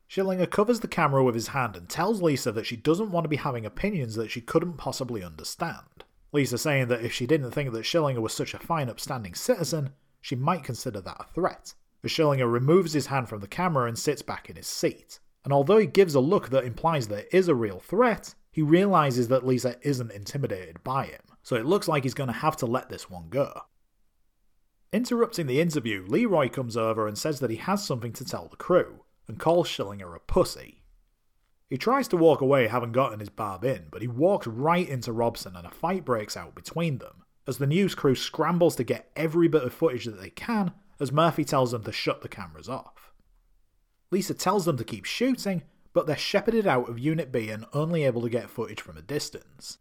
Schillinger covers the camera with his hand and tells Lisa that she doesn't want to be having opinions that she couldn't possibly understand. Lisa saying that if she didn't think that Schillinger was such a fine, upstanding citizen, she might consider that a threat. But Schillinger removes his hand from the camera and sits back in his seat. And although he gives a look that implies there is a real threat, he realizes that Lisa isn't intimidated by him, so it looks like he's going to have to let this one go. Interrupting the interview, Leroy comes over and says that he has something to tell the crew, and calls Schillinger a pussy. He tries to walk away having gotten his barb in, but he walks right into Robson and a fight breaks out between them, as the news crew scrambles to get every bit of footage that they can, as Murphy tells them to shut the cameras off. Lisa tells them to keep shooting, but they're shepherded out of Unit B and only able to get footage from a distance.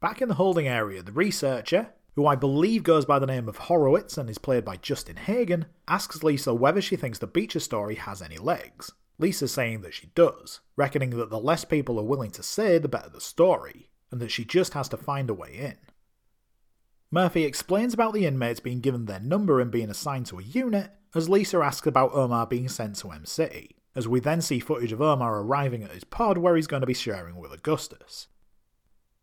Back in the holding area, the researcher, who I believe goes by the name of Horowitz and is played by Justin Hagen, asks Lisa whether she thinks the Beecher story has any legs. Lisa saying that she does, reckoning that the less people are willing to say, the better the story, and that she just has to find a way in. Murphy explains about the inmates being given their number and being assigned to a unit, as Lisa asks about Omar being sent to Em City, as we then see footage of Omar arriving at his pod where he's going to be sharing with Augustus.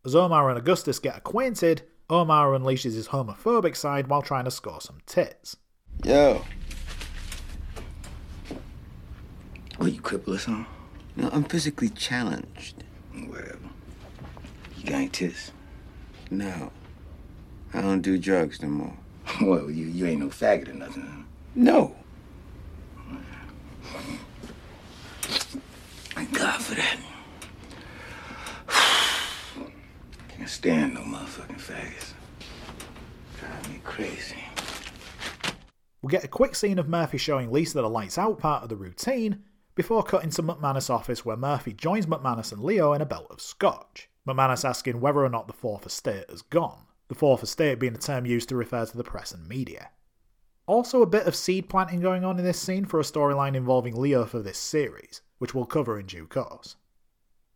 As Omar and Augustus get acquainted, Omar unleashes his homophobic side while trying to score some tits. Yo. What, you crippled or No, I'm physically challenged. Whatever. You got any tits? No. I don't do drugs no more. well, you, you ain't no faggot or nothing. No. Thank God for that. Can't stand no motherfucking faggots. Drive me crazy. We get a quick scene of Murphy showing Lisa the lights out part of the routine, before cutting to McManus' office where Murphy joins McManus and Leo in a belt of scotch. McManus asking whether or not the Fourth Estate has gone, the Fourth Estate being a term used to refer to the press and media. Also, a bit of seed planting going on in this scene for a storyline involving Leo for this series, which we'll cover in due course.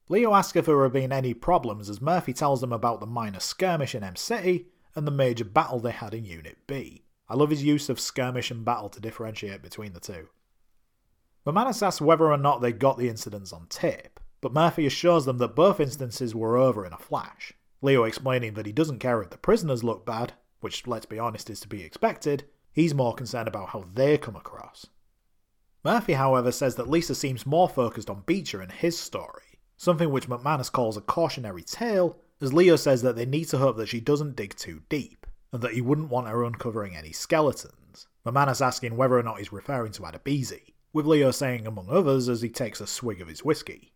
Leo asks if there have been any problems as Murphy tells them about the minor skirmish in Em City and the major battle they had in Unit B. I love his use of skirmish and battle to differentiate between the two. McManus asks whether or not they got the incidents on tape, but Murphy assures them that both instances were over in a flash. Leo explaining that he doesn't care if the prisoners look bad, which, let's be honest, is to be expected, he's more concerned about how they come across. Murphy, however, says that Lisa seems more focused on Beecher and his story, something which McManus calls a cautionary tale, as Leo says that they need to hope that she doesn't dig too deep, and that he wouldn't want her uncovering any skeletons. McManus asking whether or not he's referring to Adebisi, with Leo saying among others as he takes a swig of his whiskey.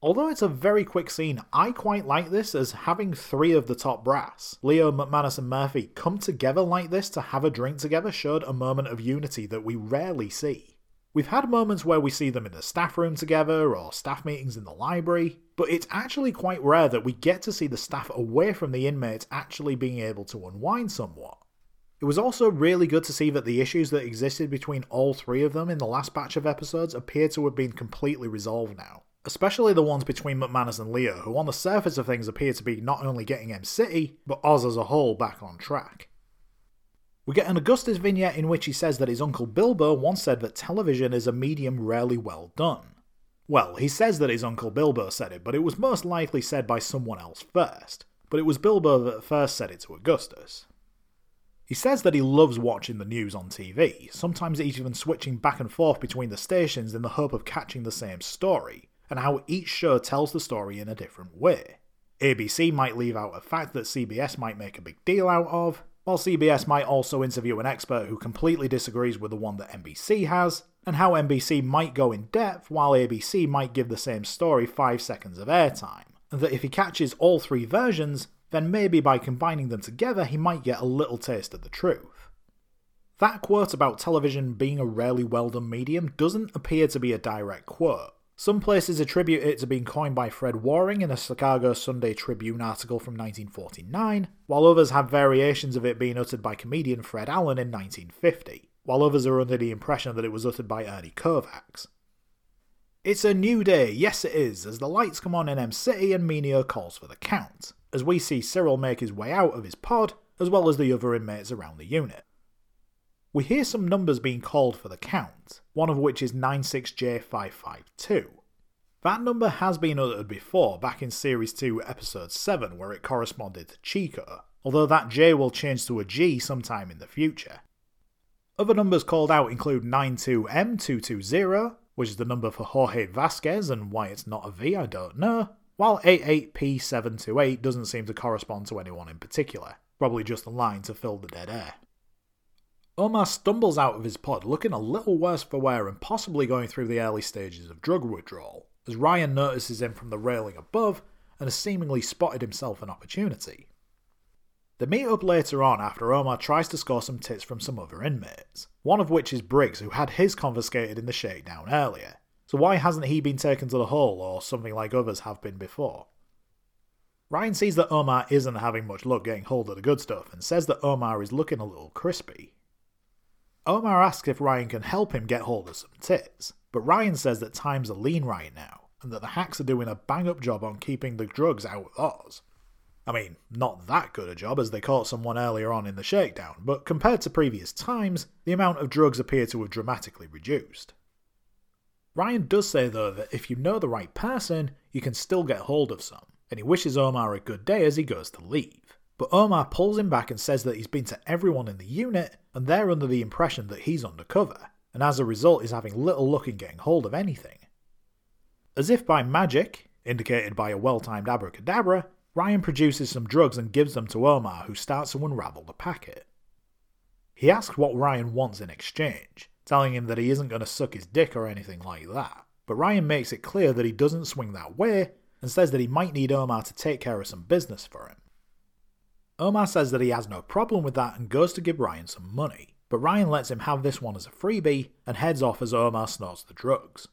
Although it's a very quick scene, I quite like this as having three of the top brass, Leo, McManus, and Murphy, come together like this to have a drink together showed a moment of unity that we rarely see. We've had moments where we see them in the staff room together or staff meetings in the library, but it's actually quite rare that we get to see the staff away from the inmates actually being able to unwind somewhat. It was also really good to see that the issues that existed between all three of them in the last batch of episodes appear to have been completely resolved now especially the ones between McManus and Leo, who on the surface of things appear to be not only getting Em City, but Oz as a whole back on track. We get an Augustus vignette in which he says that his uncle Bilbo once said that television is a medium rarely well done. Well, he says that his uncle Bilbo said it, but it was most likely said by someone else first, but it was Bilbo that first said it to Augustus. He says that he loves watching the news on TV, sometimes he's even switching back and forth between the stations in the hope of catching the same story, and how each show tells the story in a different way. ABC might leave out a fact that CBS might make a big deal out of, while CBS might also interview an expert who completely disagrees with the one that NBC has, and how NBC might go in depth while ABC might give the same story 5 seconds of airtime, and that if he catches all three versions, then maybe by combining them together he might get a little taste of the truth. That quote about television being a rarely well done medium doesn't appear to be a direct quote, some places attribute it to being coined by Fred Waring in a Chicago Sunday Tribune article from 1949, while others have variations of it being uttered by comedian Fred Allen in 1950, while others are under the impression that it was uttered by Ernie Kovacs. It's a new day, yes it is, as the lights come on in Em City and Mineo calls for the count, as we see Cyril make his way out of his pod, as well as the other inmates around the unit. We hear some numbers being called for the count, one of which is 96J552. That number has been uttered before, back in Series 2, Episode 7, where it corresponded to Chico, although that J will change to a G sometime in the future. Other numbers called out include 92M220, which is the number for Jorge Vasquez, and why it's not a V I don't know, while 88P728 doesn't seem to correspond to anyone in particular, probably just a line to fill the dead air. Omar stumbles out of his pod looking a little worse for wear and possibly going through the early stages of drug withdrawal, as Ryan notices him from the railing above and has seemingly spotted himself an opportunity. They meet up later on after Omar tries to score some tits from some other inmates, one of which is Briggs, who had his confiscated in the shakedown earlier. So why hasn't he been taken to the hole or something like others have been before? Ryan sees that Omar isn't having much luck getting hold of the good stuff and says that Omar is looking a little crispy. Omar asks if Ryan can help him get hold of some tits, but Ryan says that times are lean right now, and that the hacks are doing a bang up job on keeping the drugs out of Oz. I mean, not that good a job as they caught someone earlier on in the shakedown, but compared to previous times, the amount of drugs appear to have dramatically reduced. Ryan does say though that if you know the right person, you can still get hold of some, and he wishes Omar a good day as he goes to leave. But Omar pulls him back and says that he's been to everyone in the unit, and they're under the impression that he's undercover, and as a result is having little luck in getting hold of anything. As if by magic, indicated by a well timed abracadabra, Ryan produces some drugs and gives them to Omar, who starts to unravel the packet. He asks what Ryan wants in exchange, telling him that he isn't going to suck his dick or anything like that, but Ryan makes it clear that he doesn't swing that way and says that he might need Omar to take care of some business for him. Omar says that he has no problem with that and goes to give Ryan some money, but Ryan lets him have this one as a freebie and heads off as Omar snorts the drugs.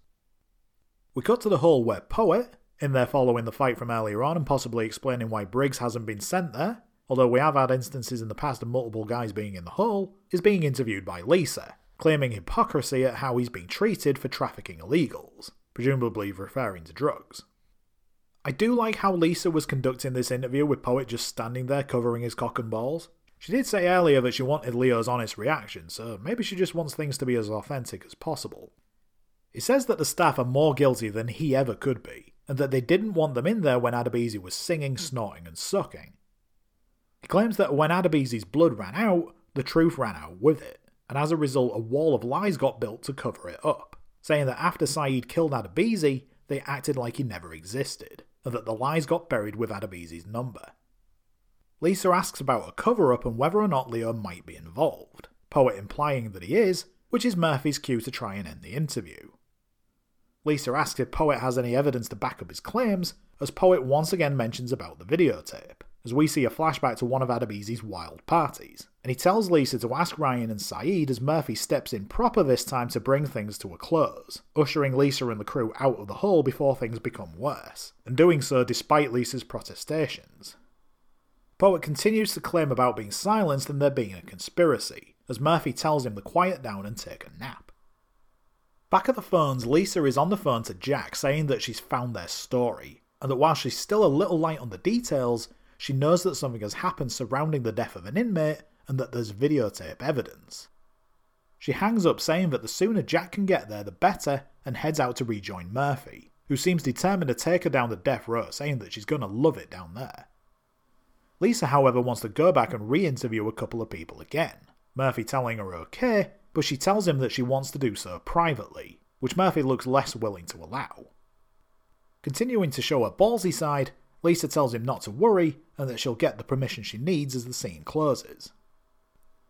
We cut to the hall where Poet, in there following the fight from earlier on and possibly explaining why Briggs hasn't been sent there, although we have had instances in the past of multiple guys being in the hole, is being interviewed by Lisa, claiming hypocrisy at how he's being treated for trafficking illegals, presumably referring to drugs. I do like how Lisa was conducting this interview with Poet just standing there covering his cock and balls. She did say earlier that she wanted Leo's honest reaction, so maybe she just wants things to be as authentic as possible. He says that the staff are more guilty than he ever could be, and that they didn't want them in there when Adebisi was singing, snorting, and sucking. He claims that when Adebisi's blood ran out, the truth ran out with it, and as a result, a wall of lies got built to cover it up, saying that after Saeed killed Adebisi, they acted like he never existed, and that the lies got buried with Adebisi's number. Lisa asks about a cover up and whether or not Leo might be involved, Poet implying that he is, which is Murphy's cue to try and end the interview. Lisa asks if Poet has any evidence to back up his claims, as Poet once again mentions about the videotape, as we see a flashback to one of Adebisi's wild parties, and he tells Lisa to ask Ryan and Saeed as Murphy steps in proper this time to bring things to a close, ushering Lisa and the crew out of the hole before things become worse, and doing so despite Lisa's protestations. Poet continues to claim about being silenced and there being a conspiracy, as Murphy tells him to quiet down and take a nap. Back at the phones, Lisa is on the phone to Jack saying that she's found their story, and that while she's still a little light on the details, she knows that something has happened surrounding the death of an inmate and that there's videotape evidence. She hangs up saying that the sooner Jack can get there, the better, and heads out to rejoin Murphy, who seems determined to take her down the death row, saying that she's gonna love it down there. Lisa, however, wants to go back and re interview a couple of people again, Murphy telling her okay, but she tells him that she wants to do so privately, which Murphy looks less willing to allow. Continuing to show her ballsy side, Lisa tells him not to worry and that she'll get the permission she needs as the scene closes.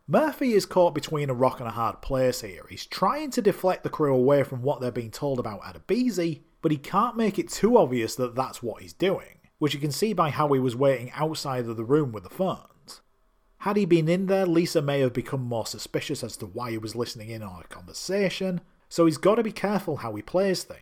Murphy is caught between a rock and a hard place here. He's trying to deflect the crew away from what they're being told about Adebisi, but he can't make it too obvious that that's what he's doing, which you can see by how he was waiting outside of the room with the phone. Had he been in there, Lisa may have become more suspicious as to why he was listening in on a conversation, so he's got to be careful how he plays things.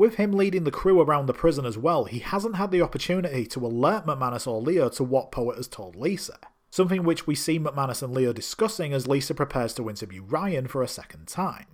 With him leading the crew around the prison as well, he hasn't had the opportunity to alert McManus or Leo to what Poet has told Lisa, something which we see McManus and Leo discussing as Lisa prepares to interview Ryan for a second time.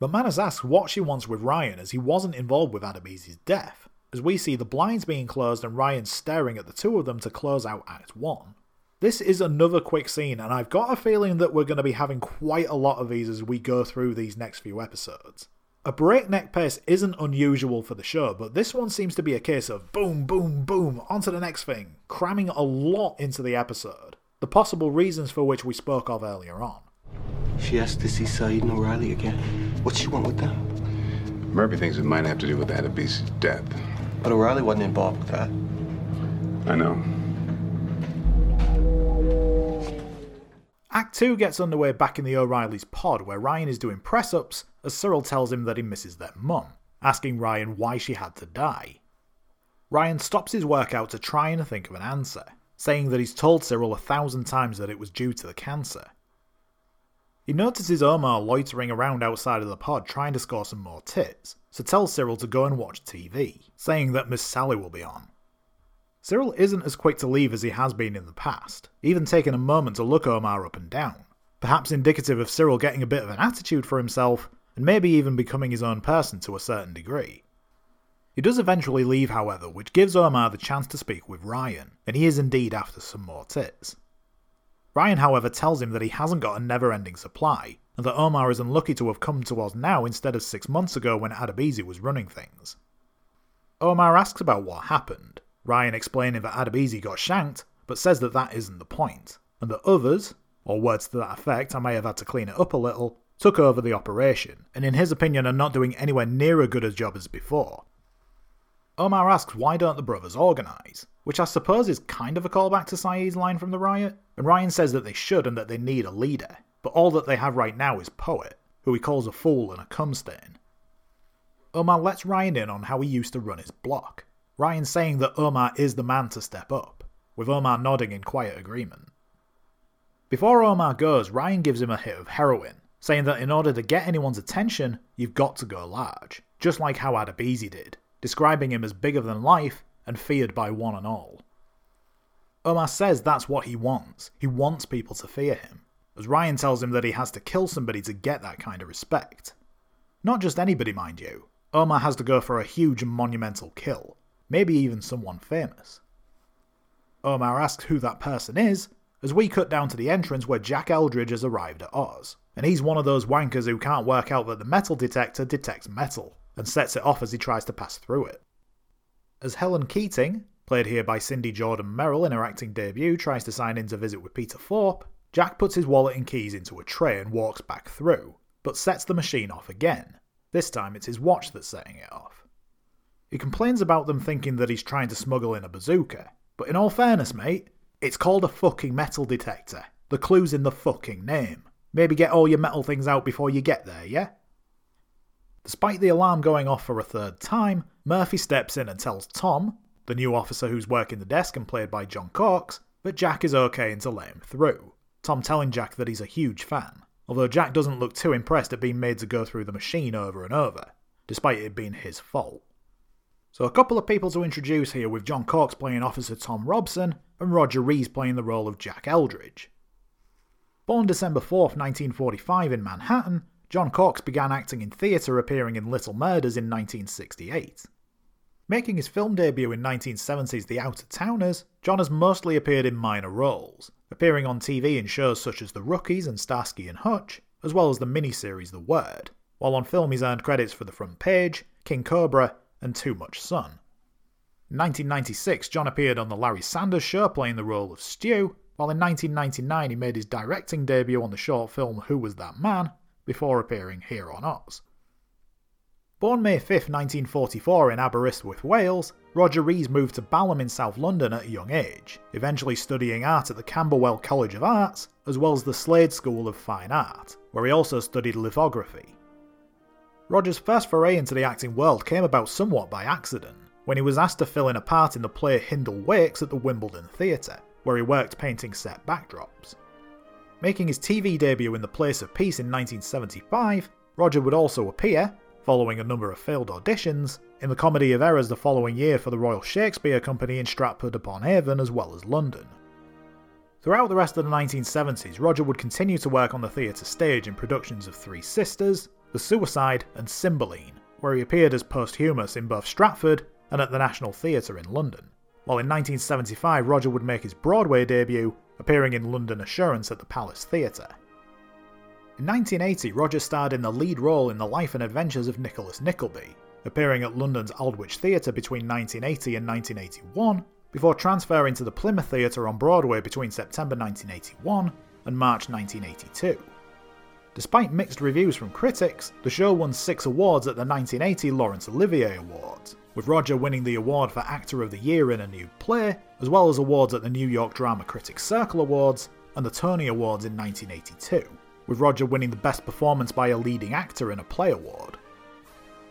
McManus asks what she wants with Ryan as he wasn't involved with Adebisi's death, as we see the blinds being closed and Ryan staring at the two of them to close out Act 1. This is another quick scene, and I've got a feeling that we're going to be having quite a lot of these as we go through these next few episodes. A breakneck pace isn't unusual for the show, but this one seems to be a case of boom, boom, boom, onto the next thing, cramming a lot into the episode. The possible reasons for which we spoke of earlier on. She asked to see Saeed and O'Reilly again. What's she want with them? Murphy thinks it might have to do with Adebisi's death. But O'Reilly wasn't involved with that. I know. Act 2 gets underway back in the O'Reilly's pod where Ryan is doing press ups as Cyril tells him that he misses their mum, asking Ryan why she had to die. Ryan stops his workout to try and think of an answer, saying that he's told Cyril a thousand times that it was due to the cancer. He notices Omar loitering around outside of the pod trying to score some more tits, so tells Cyril to go and watch TV, saying that Miss Sally will be on. Cyril isn't as quick to leave as he has been in the past, even taking a moment to look Omar up and down, perhaps indicative of Cyril getting a bit of an attitude for himself, and maybe even becoming his own person to a certain degree. He does eventually leave, however, which gives Omar the chance to speak with Ryan, and he is indeed after some more tits. Ryan, however, tells him that he hasn't got a never ending supply, and that Omar is unlucky to have come to us now instead of six months ago when Adebisi was running things. Omar asks about what happened, Ryan explaining that Adebisi got shanked, but says that that isn't the point, and that others, or words to that effect, I may have had to clean it up a little, took over the operation, and in his opinion are not doing anywhere near as good a job as before. Omar asks why don't the brothers organise, which I suppose is kind of a callback to Saeed's line from the riot, and Ryan says that they should and that they need a leader, but all that they have right now is Poet, who he calls a fool and a cum stain. Omar lets Ryan in on how he used to run his block, Ryan saying that Omar is the man to step up, with Omar nodding in quiet agreement. Before Omar goes, Ryan gives him a hit of heroin, saying that in order to get anyone's attention, you've got to go large, just like how Adebisi did, describing him as bigger than life and feared by one and all. Omar says that's what he wants. He wants people to fear him, as Ryan tells him that he has to kill somebody to get that kind of respect. Not just anybody, mind you. Omar has to go for a huge monumental kill, maybe even someone famous. Omar asks who that person is, as we cut down to the entrance where Jack Eldridge has arrived at Oz, and he's one of those wankers who can't work out that the metal detector detects metal, and sets it off as he tries to pass through it. As Helen Keating, played here by Cindy Jordan Merrill in her acting debut, tries to sign in to visit with Peter Thorpe, Jack puts his wallet and keys into a tray and walks back through, but sets the machine off again. This time it's his watch that's setting it off. He complains about them thinking that he's trying to smuggle in a bazooka, but in all fairness, mate, it's called a fucking metal detector. The clue's in the fucking name. Maybe get all your metal things out before you get there, yeah? Despite the alarm going off for a third time, Murphy steps in and tells Tom, the new officer who's working the desk and played by John Cox, that Jack is okay and to let him through. Tom telling Jack that he's a huge fan, although Jack doesn't look too impressed at being made to go through the machine over and over, despite it being his fault. So a couple of people to introduce here with John Cox playing Officer Tom Robson and Roger Rees playing the role of Jack Eldridge. Born December 4th, 1945 in Manhattan, John Cox began acting in theatre appearing in Little Murders in 1968. Making his film debut in 1970's The Out-of-Towners, John has mostly appeared in minor roles, appearing on TV in shows such as The Rookies and Starsky and Hutch, as well as the miniseries The Word, while on film he's earned credits for The Front Page, King Cobra, and Too Much Sun. In 1996, John appeared on The Larry Sanders Show playing the role of Stu, while in 1999 he made his directing debut on the short film Who Was That Man, before appearing here on Oz. Born May 5, 1944 in Aberystwyth, Wales, Roger Rees moved to Balham in South London at a young age, eventually studying art at the Camberwell College of Arts, as well as the Slade School of Fine Art, where he also studied lithography. Roger's first foray into the acting world came about somewhat by accident, when he was asked to fill in a part in the play Hindle Wakes at the Wimbledon Theatre, where he worked painting set backdrops. Making his TV debut in The Place of Peace in 1975, Roger would also appear, following a number of failed auditions, in the Comedy of Errors the following year for the Royal Shakespeare Company in Stratford upon Avon as well as London. Throughout the rest of the 1970s, Roger would continue to work on the theatre stage in productions of Three Sisters, the Suicide, and Cymbeline, where he appeared as Posthumus in both Stratford and at the National Theatre in London. While in 1975, Roger would make his Broadway debut, appearing in London Assurance at the Palace Theatre. In 1980, Roger starred in the lead role in The Life and Adventures of Nicholas Nickleby, appearing at London's Aldwych Theatre between 1980 and 1981, before transferring to the Plymouth Theatre on Broadway between September 1981 and March 1982. Despite mixed reviews from critics, the show won six awards at the 1980 Laurence Olivier Awards, with Roger winning the award for Actor of the Year in a New Play, as well as awards at the New York Drama Critics Circle Awards and the Tony Awards in 1982, with Roger winning the Best Performance by a Leading Actor in a Play award.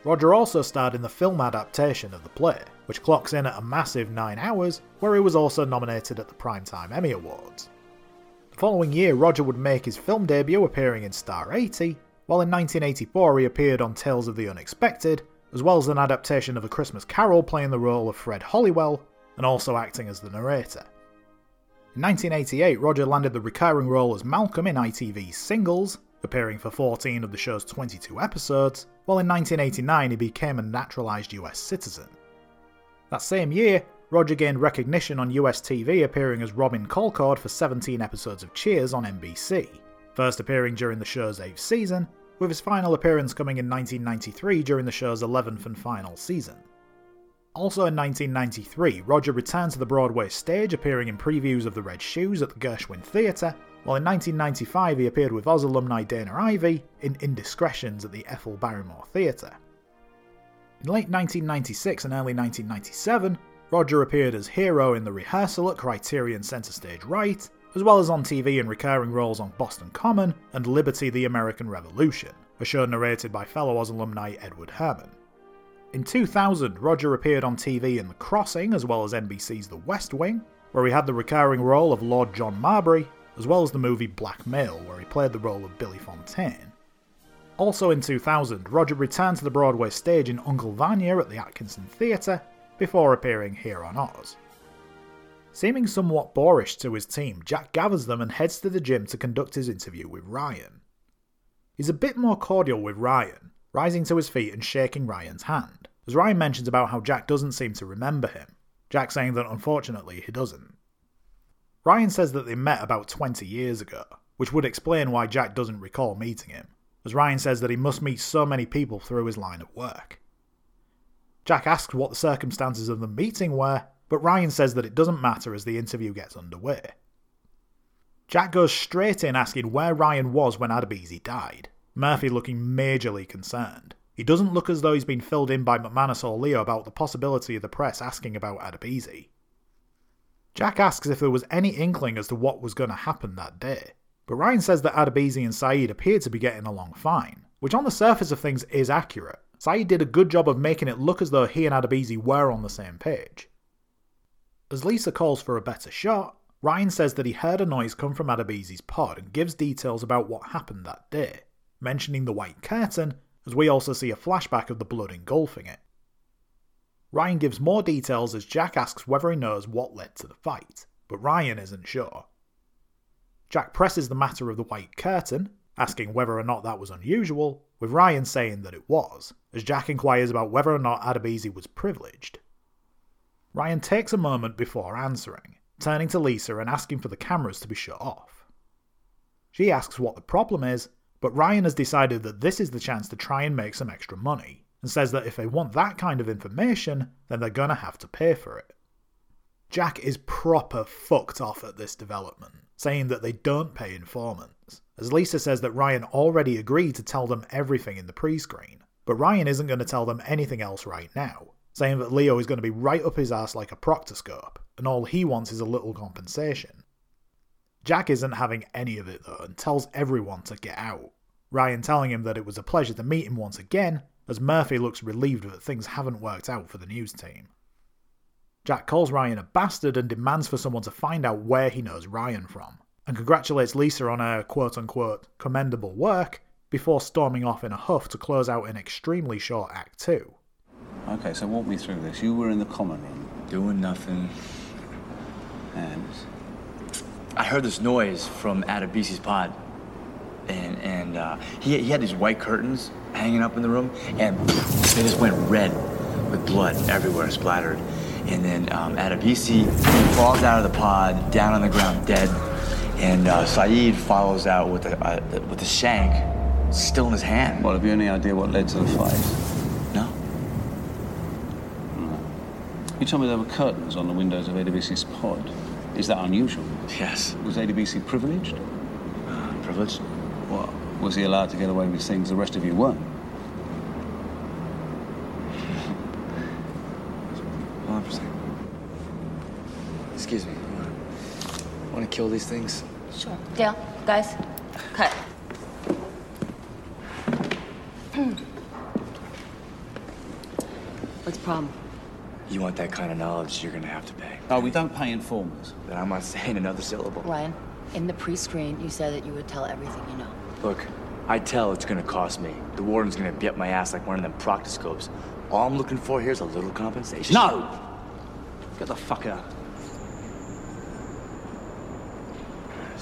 Roger also starred in the film adaptation of the play, which clocks in at a massive 9 hours, where he was also nominated at the Primetime Emmy Awards following year, Roger would make his film debut appearing in Star 80, while in 1984 he appeared on Tales of the Unexpected, as well as an adaptation of A Christmas Carol playing the role of Fred Holywell, and also acting as the narrator. In 1988, Roger landed the recurring role as Malcolm in ITV's Singles, appearing for 14 of the show's 22 episodes, while in 1989 he became a naturalised US citizen. That same year, Roger gained recognition on US TV appearing as Robin Colcord for 17 episodes of Cheers on NBC, first appearing during the show's 8th season, with his final appearance coming in 1993 during the show's 11th and final season. Also in 1993, Roger returned to the Broadway stage appearing in previews of The Red Shoes at the Gershwin Theatre, while in 1995 he appeared with Oz alumni Dana Ivey in Indiscretions at the Ethel Barrymore Theatre. In late 1996 and early 1997, Roger appeared as Hero in the rehearsal at Criterion Center Stage Right, as well as on TV in recurring roles on Boston Common and Liberty the American Revolution, a show narrated by fellow Oz alumni Edward Herrmann. In 2000, Roger appeared on TV in The Crossing as well as NBC's The West Wing, where he had the recurring role of Lord John Marbury, as well as the movie Blackmail, where he played the role of Billy Fontaine. Also in 2000, Roger returned to the Broadway stage in Uncle Vanya at the Atkinson Theatre, before appearing here on Oz. Seeming somewhat boorish to his team, Jack gathers them and heads to the gym to conduct his interview with Ryan. He's a bit more cordial with Ryan, rising to his feet and shaking Ryan's hand, as Ryan mentions about how Jack doesn't seem to remember him, Jack saying that unfortunately he doesn't. Ryan says that they met about 20 years ago, which would explain why Jack doesn't recall meeting him, as Ryan says that he must meet so many people through his line of work. Jack asks what the circumstances of the meeting were, but Ryan says that it doesn't matter as the interview gets underway. Jack goes straight in asking where Ryan was when Adebisi died, Murphy looking majorly concerned. He doesn't look as though he's been filled in by McManus or Leo about the possibility of the press asking about Adebisi. Jack asks if there was any inkling as to what was going to happen that day, but Ryan says that Adebisi and Saeed appeared to be getting along fine, which on the surface of things is accurate. Saeed did a good job of making it look as though he and Adebisi were on the same page. As Lisa calls for a better shot, Ryan says that he heard a noise come from Adebisi's pod and gives details about what happened that day, mentioning the white curtain, as we also see a flashback of the blood engulfing it. Ryan gives more details as Jack asks whether he knows what led to the fight, but Ryan isn't sure. Jack presses the matter of the white curtain, asking whether or not that was unusual, with Ryan saying that it was, as Jack inquires about whether or not Adebisi was privileged. Ryan takes a moment before answering, turning to Lisa and asking for the cameras to be shut off. She asks what the problem is, but Ryan has decided that this is the chance to try and make some extra money, and says that if they want that kind of information, then they're gonna have to pay for it. Jack is proper fucked off at this development, saying that they don't pay informants, as Lisa says that Ryan already agreed to tell them everything in the pre screen, but Ryan isn't going to tell them anything else right now, saying that Leo is going to be right up his ass like a proctoscope, and all he wants is a little compensation. Jack isn't having any of it though, and tells everyone to get out. Ryan telling him that it was a pleasure to meet him once again, as Murphy looks relieved that things haven't worked out for the news team. Jack calls Ryan a bastard and demands for someone to find out where he knows Ryan from, and congratulates Lisa on her quote unquote commendable work before storming off in a huff to close out an extremely short Act 2. Okay, so walk me through this. You were in the common room. Doing nothing. And? I heard this noise from Adebisi's pod. And, and uh, he, he had these white curtains hanging up in the room, and they just went red with blood everywhere splattered. And then um, Adebisi falls out of the pod, down on the ground, dead. And uh, Saeed follows out with a, uh, with a shank still in his hand. Well, have you any idea what led to the fight? No. You told me there were curtains on the windows of Adebisi's pod. Is that unusual? Yes. Was Adebisi privileged? Uh, privileged? What? Was he allowed to get away with things the rest of you weren't? Hold on for a second. Excuse me. Want to kill these things? Sure. Dale, guys, cut. What's the problem? You want that kind of knowledge, you're gonna have to pay. Oh, we don't pay informers. Then I'm not saying another syllable. Ryan, in the pre-screen, you said that you would tell everything you know. Look, I tell it's gonna cost me. The warden's gonna be up my ass like one of them proctoscopes. All I'm looking for here is a little compensation. No! Get the fuck out.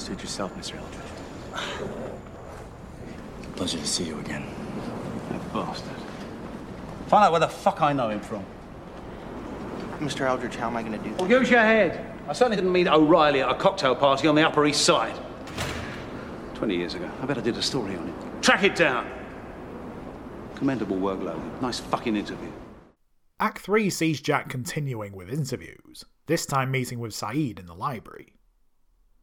Suit yourself, Mr. Eldridge. Pleasure to see you again. That bastard. Find out where the fuck I know him from. Mr. Eldridge, how am I going to do Well, use your head. I certainly didn't meet O'Reilly at a cocktail party on the Upper East Side. 20 years ago. I bet I did a story on it. Track it down. Commendable work, Logan. Nice fucking interview. Act 3 sees Jack continuing with interviews, this time meeting with Saeed in the library.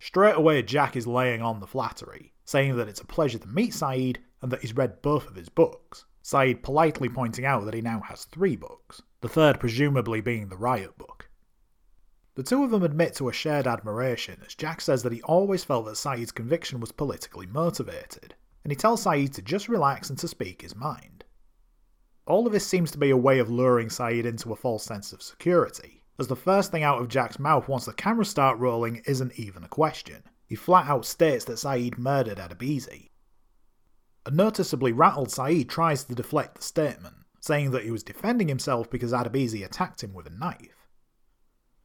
Straight away, Jack is laying on the flattery, saying that it's a pleasure to meet Saeed and that he's read both of his books. Saeed politely pointing out that he now has three books, the third presumably being the Riot book. The two of them admit to a shared admiration as Jack says that he always felt that Saeed's conviction was politically motivated, and he tells Saeed to just relax and to speak his mind. All of this seems to be a way of luring Saeed into a false sense of security, as the first thing out of Jack's mouth once the cameras start rolling isn't even a question. He flat out states that Saeed murdered Adebisi. A noticeably rattled Saeed tries to deflect the statement, saying that he was defending himself because Adebisi attacked him with a knife.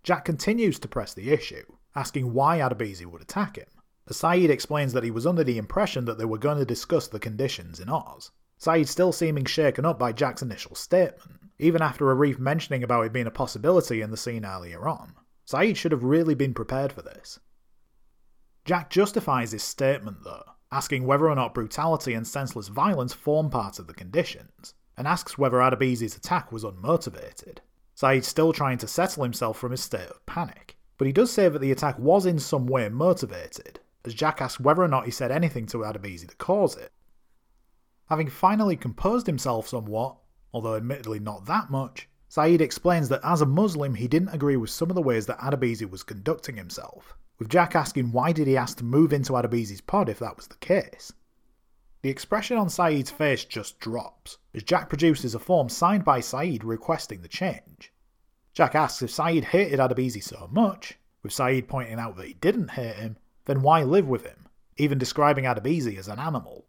Jack continues to press the issue, asking why Adebisi would attack him. As Saeed explains that he was under the impression that they were going to discuss the conditions in Oz. Saeed still seeming shaken up by Jack's initial statement, even after Arif mentioning about it being a possibility in the scene earlier on. Saeed should have really been prepared for this. Jack justifies his statement though, asking whether or not brutality and senseless violence form part of the conditions, and asks whether Adebisi's attack was unmotivated. Saeed's still trying to settle himself from his state of panic, but he does say that the attack was in some way motivated, as Jack asks whether or not he said anything to Adebisi to cause it. Having finally composed himself somewhat, although admittedly not that much, Saeed explains that as a Muslim he didn't agree with some of the ways that Adebisi was conducting himself, with Jack asking why did he ask to move into Adebisi's pod if that was the case. The expression on Saeed's face just drops, as Jack produces a form signed by Saeed requesting the change. Jack asks if Saeed hated Adebisi so much, with Saeed pointing out that he didn't hate him, then why live with him, even describing Adebisi as an animal.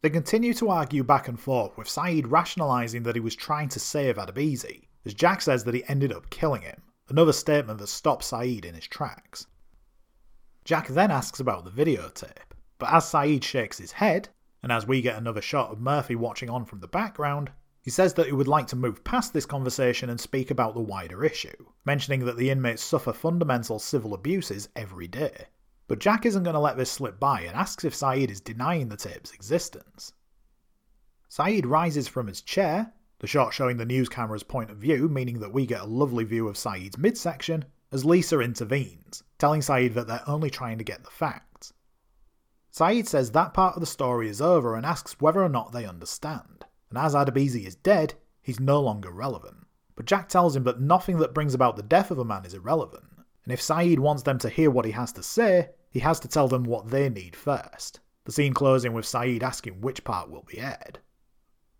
They continue to argue back and forth, with Saeed rationalising that he was trying to save Adebisi, as Jack says that he ended up killing him, another statement that stops Saeed in his tracks. Jack then asks about the videotape, but as Saeed shakes his head, and as we get another shot of Murphy watching on from the background, he says that he would like to move past this conversation and speak about the wider issue, mentioning that the inmates suffer fundamental civil abuses every day. But Jack isn't going to let this slip by and asks if Saeed is denying the tape's existence. Saeed rises from his chair, the shot showing the news camera's point of view, meaning that we get a lovely view of Saeed's midsection, as Lisa intervenes, telling Saeed that they're only trying to get the facts. Saeed says that part of the story is over and asks whether or not they understand, and as Adebisi is dead, he's no longer relevant. But Jack tells him that nothing that brings about the death of a man is irrelevant, and if Saeed wants them to hear what he has to say, he has to tell them what they need first. The scene closing with Saeed asking which part will be aired.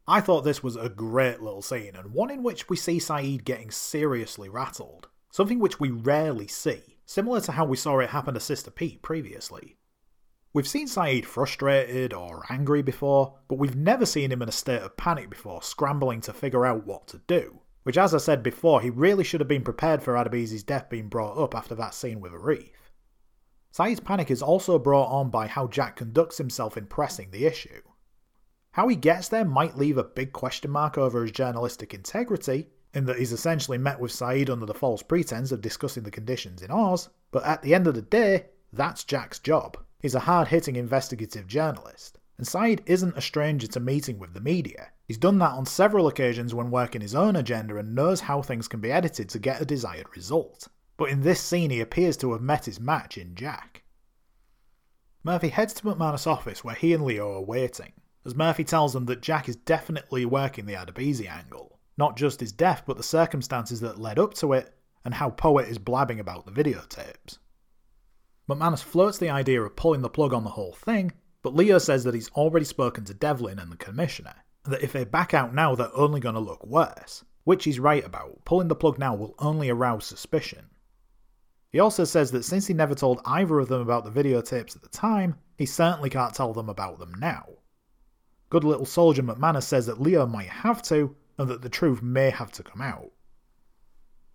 I thought this was a great little scene, and one in which we see Saeed getting seriously rattled, something which we rarely see, similar to how we saw it happen to Sister Pete previously. We've seen Saeed frustrated or angry before, but we've never seen him in a state of panic before, scrambling to figure out what to do. Which, as I said before, he really should have been prepared for Adebisi's death being brought up after that scene with Arif. Saeed's panic is also brought on by how Jack conducts himself in pressing the issue. How he gets there might leave a big question mark over his journalistic integrity, in that he's essentially met with Saeed under the false pretense of discussing the conditions in Oz, but at the end of the day, that's Jack's job. He's a hard hitting investigative journalist, and Saeed isn't a stranger to meeting with the media. He's done that on several occasions when working his own agenda and knows how things can be edited to get a desired result but in this scene he appears to have met his match in Jack. Murphy heads to McManus' office where he and Leo are waiting, as Murphy tells them that Jack is definitely working the Adebisi angle, not just his death but the circumstances that led up to it, and how Poet is blabbing about the videotapes. McManus floats the idea of pulling the plug on the whole thing, but Leo says that he's already spoken to Devlin and the Commissioner, and that if they back out now they're only going to look worse, which he's right about, pulling the plug now will only arouse suspicion. He also says that since he never told either of them about the videotapes at the time, he certainly can't tell them about them now. Good little soldier McManus says that Leo might have to, and that the truth may have to come out.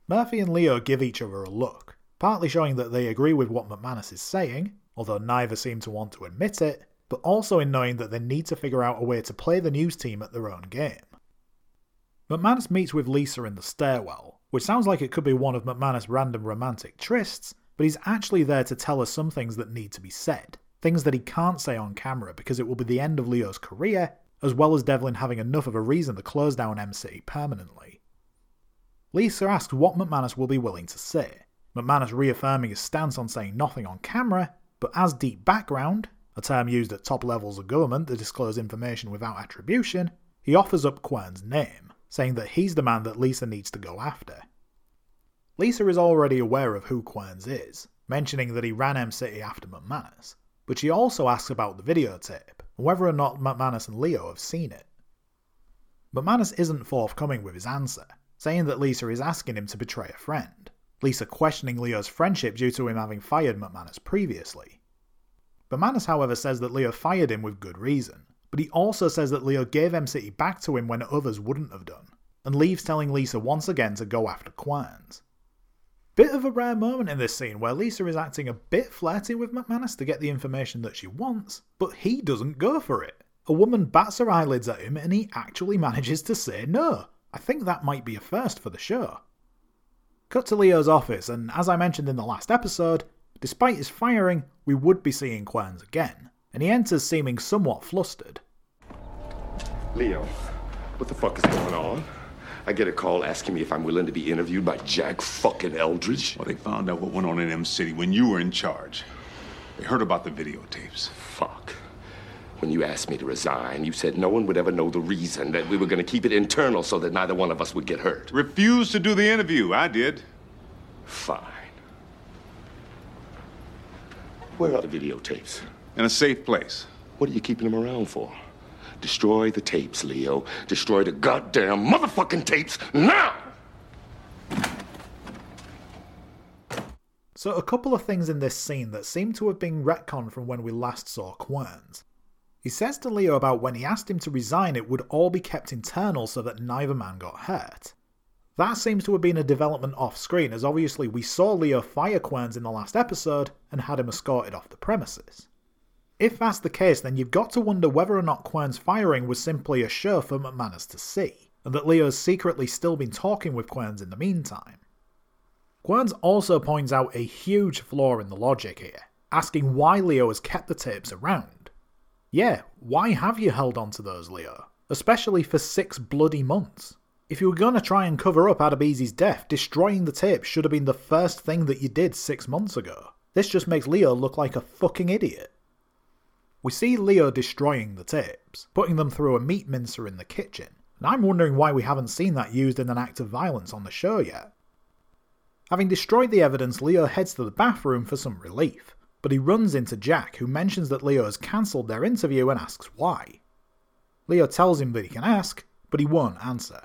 Murphy and Leo give each other a look, partly showing that they agree with what McManus is saying, although neither seem to want to admit it, but also in knowing that they need to figure out a way to play the news team at their own game. McManus meets with Lisa in the stairwell, which sounds like it could be one of McManus' random romantic trysts, but he's actually there to tell us some things that need to be said. Things that he can't say on camera because it will be the end of Leo's career, as well as Devlin having enough of a reason to close down Em City permanently. Lisa asks what McManus will be willing to say, McManus reaffirming his stance on saying nothing on camera, but as deep background, a term used at top levels of government to disclose information without attribution, he offers up Querns' name saying that he's the man that Lisa needs to go after. Lisa is already aware of who Querns is, mentioning that he ran Em City after McManus, but she also asks about the videotape and whether or not McManus and Leo have seen it. McManus isn't forthcoming with his answer, saying that Lisa is asking him to betray a friend, Lisa questioning Leo's friendship due to him having fired McManus previously. McManus, however, says that Leo fired him with good reason, but he also says that Leo gave Em City back to him when others wouldn't have done, and leaves telling Lisa once again to go after Querns. Bit of a rare moment in this scene where Lisa is acting a bit flirty with McManus to get the information that she wants, but he doesn't go for it. A woman bats her eyelids at him and he actually manages to say no. I think that might be a first for the show. Cut to Leo's office, and as I mentioned in the last episode, despite his firing, we would be seeing Querns again, and he enters seeming somewhat flustered. Leo, what the fuck is going on? I get a call asking me if I'm willing to be interviewed by Jack fucking Eldridge. Well, they found out what went on in Em City when you were in charge. They heard about the videotapes. Fuck. When you asked me to resign, you said no one would ever know the reason, that we were going to keep it internal so that neither one of us would get hurt. Refused to do the interview. I did. Fine. Where are the videotapes? In a safe place. What are you keeping them around for? Destroy the tapes, Leo. Destroy the goddamn motherfucking tapes now! So, a couple of things in this scene that seem to have been retconned from when we last saw Querns. He says to Leo about when he asked him to resign, it would all be kept internal so that neither man got hurt. That seems to have been a development off screen, as obviously we saw Leo fire Querns in the last episode and had him escorted off the premises. If that's the case, then you've got to wonder whether or not Querns' firing was simply a show for McManus to see, and that Leo's secretly still been talking with Querns in the meantime. Querns also points out a huge flaw in the logic here, asking why Leo has kept the tapes around. Yeah, why have you held on to those, Leo? Especially for six bloody months. If you were going to try and cover up Adebisi's death, destroying the tapes should have been the first thing that you did six months ago. This just makes Leo look like a fucking idiot. We see Leo destroying the tapes, putting them through a meat mincer in the kitchen, and I'm wondering why we haven't seen that used in an act of violence on the show yet. Having destroyed the evidence, Leo heads to the bathroom for some relief, but he runs into Jack, who mentions that Leo has cancelled their interview and asks why. Leo tells him that he can ask, but he won't answer.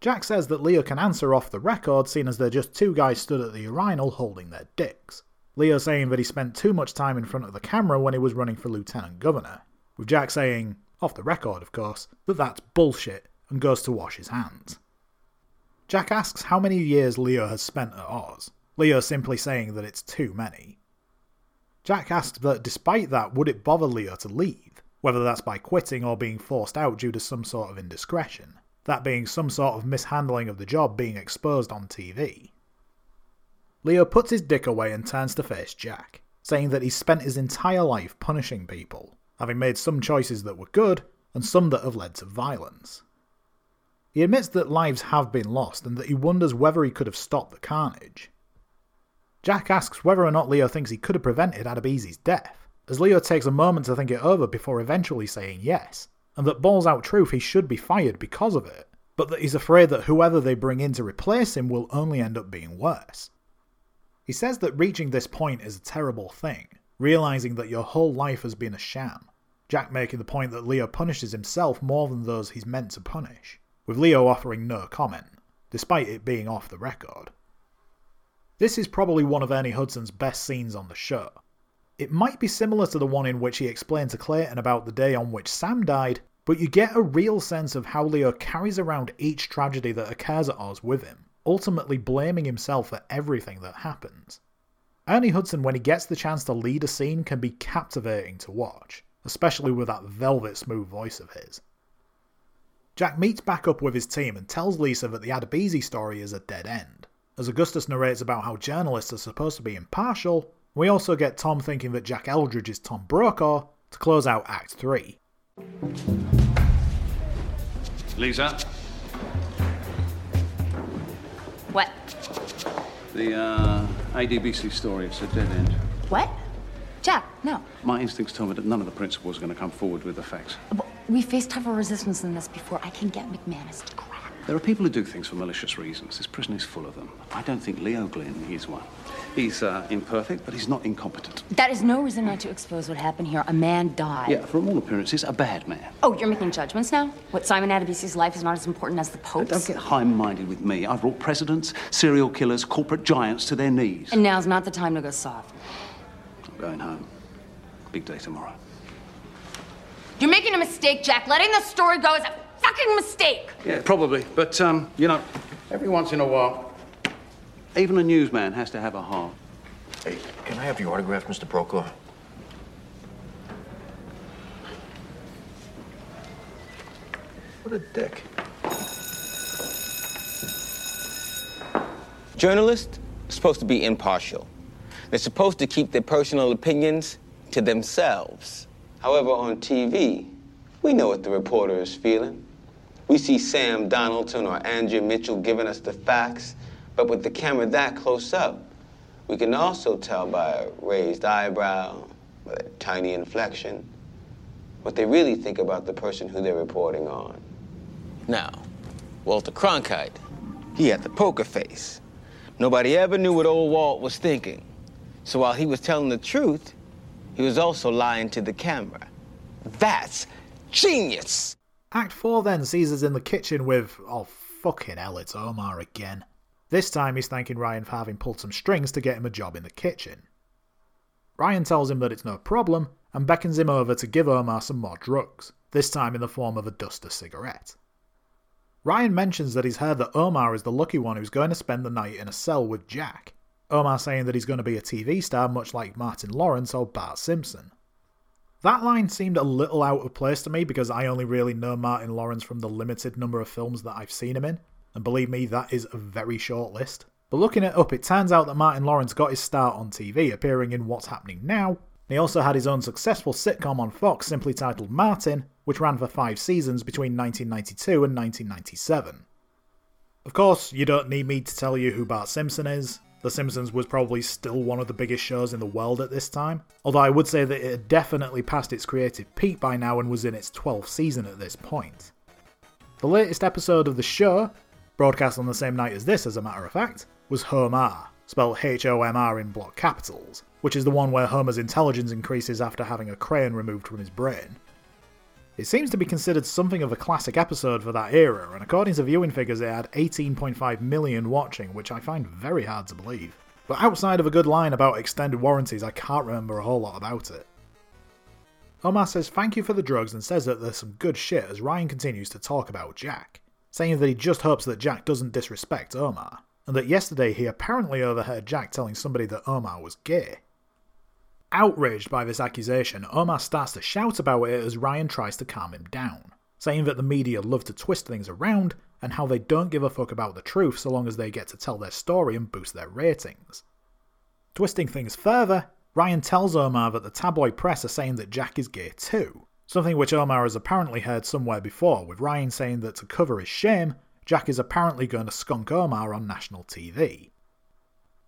Jack says that Leo can answer off the record, seeing as they're just two guys stood at the urinal holding their dicks. Leo saying that he spent too much time in front of the camera when he was running for Lieutenant Governor, with Jack saying, off the record of course, that that's bullshit and goes to wash his hands. Jack asks how many years Leo has spent at Oz, Leo simply saying that it's too many. Jack asks that despite that, would it bother Leo to leave, whether that's by quitting or being forced out due to some sort of indiscretion, that being some sort of mishandling of the job being exposed on TV. Leo puts his dick away and turns to face Jack, saying that he's spent his entire life punishing people, having made some choices that were good and some that have led to violence. He admits that lives have been lost and that he wonders whether he could have stopped the carnage. Jack asks whether or not Leo thinks he could have prevented Adebisi's death, as Leo takes a moment to think it over before eventually saying yes, and that balls out truth he should be fired because of it, but that he's afraid that whoever they bring in to replace him will only end up being worse. He says that reaching this point is a terrible thing, realizing that your whole life has been a sham. Jack making the point that Leo punishes himself more than those he's meant to punish, with Leo offering no comment, despite it being off the record. This is probably one of Ernie Hudson's best scenes on the show. It might be similar to the one in which he explained to Clayton about the day on which Sam died, but you get a real sense of how Leo carries around each tragedy that occurs at Oz with him, ultimately blaming himself for everything that happens. Ernie Hudson, when he gets the chance to lead a scene, can be captivating to watch, especially with that velvet smooth voice of his. Jack meets back up with his team and tells Lisa that the Adebisi story is a dead end. As Augustus narrates about how journalists are supposed to be impartial, we also get Tom thinking that Jack Eldridge is Tom Brokaw to close out Act 3. Lisa, What? the uh, Adebisi story, it's a dead end. What? Jack, no. My instincts tell me that none of the principals are going to come forward with the facts. We faced tougher resistance than this before. I can get McManus to crack. There are people who do things for malicious reasons. This prison is full of them. I don't think Leo Glynn is one. He's uh, imperfect, but he's not incompetent. That is no reason not to expose what happened here. A man died. Yeah, from all appearances, a bad man. Oh, you're making judgments now? What, Simon Adebisi's life is not as important as the Pope's? Don't get high-minded with me. I've brought presidents, serial killers, corporate giants to their knees. And now's not the time to go soft. I'm going home. Big day tomorrow. You're making a mistake, Jack. Letting the story go is a fucking mistake. Yeah, probably. But, um, you know, every once in a while, Even a newsman has to have a heart. Hey, can I have your autograph, Mr. Brokaw? What a dick. Journalists are supposed to be impartial. They're supposed to keep their personal opinions to themselves. However, on TV, we know what the reporter is feeling. We see Sam Donaldson or Andrea Mitchell giving us the facts, but with the camera that close up, we can also tell by a raised eyebrow, by a tiny inflection, what they really think about the person who they're reporting on. Now, Walter Cronkite, he had the poker face. Nobody ever knew what old Walt was thinking. So while he was telling the truth, he was also lying to the camera. That's genius! Act 4 then sees us in the kitchen with, oh fucking hell, it's Omar again. This time he's thanking Ryan for having pulled some strings to get him a job in the kitchen. Ryan tells him that it's no problem and beckons him over to give Omar some more drugs, this time in the form of a duster cigarette. Ryan mentions that he's heard that Omar is the lucky one who's going to spend the night in a cell with Jack. Omar saying that he's going to be a TV star much like Martin Lawrence or Bart Simpson. That line seemed a little out of place to me because I only really know Martin Lawrence from the limited number of films that I've seen him in, and believe me, that is a very short list. But looking it up, it turns out that Martin Lawrence got his start on TV, appearing in What's Happening Now. He also had his own successful sitcom on Fox simply titled Martin, which ran for five seasons between 1992 and 1997. Of course, you don't need me to tell you who Bart Simpson is. The Simpsons was probably still one of the biggest shows in the world at this time, although I would say that it had definitely passed its creative peak by now and was in its 12th season at this point. The latest episode of the show, broadcast on the same night as this as a matter of fact, was Homer, spelled H O M R in block capitals, which is the one where Homer's intelligence increases after having a crayon removed from his brain. It seems to be considered something of a classic episode for that era, and according to viewing figures, it had 18.5 million watching, which I find very hard to believe. But outside of a good line about extended warranties, I can't remember a whole lot about it. Omar says thank you for the drugs and says that there's some good shit as Ryan continues to talk about Jack, saying that he just hopes that Jack doesn't disrespect Omar, and that yesterday he apparently overheard Jack telling somebody that Omar was gay. Outraged by this accusation, Omar starts to shout about it as Ryan tries to calm him down, saying that the media love to twist things around and how they don't give a fuck about the truth so long as they get to tell their story and boost their ratings. Twisting things further, Ryan tells Omar that the tabloid press are saying that Jack is gay too, something which Omar has apparently heard somewhere before, with Ryan saying that to cover his shame, Jack is apparently going to skunk Omar on national TV.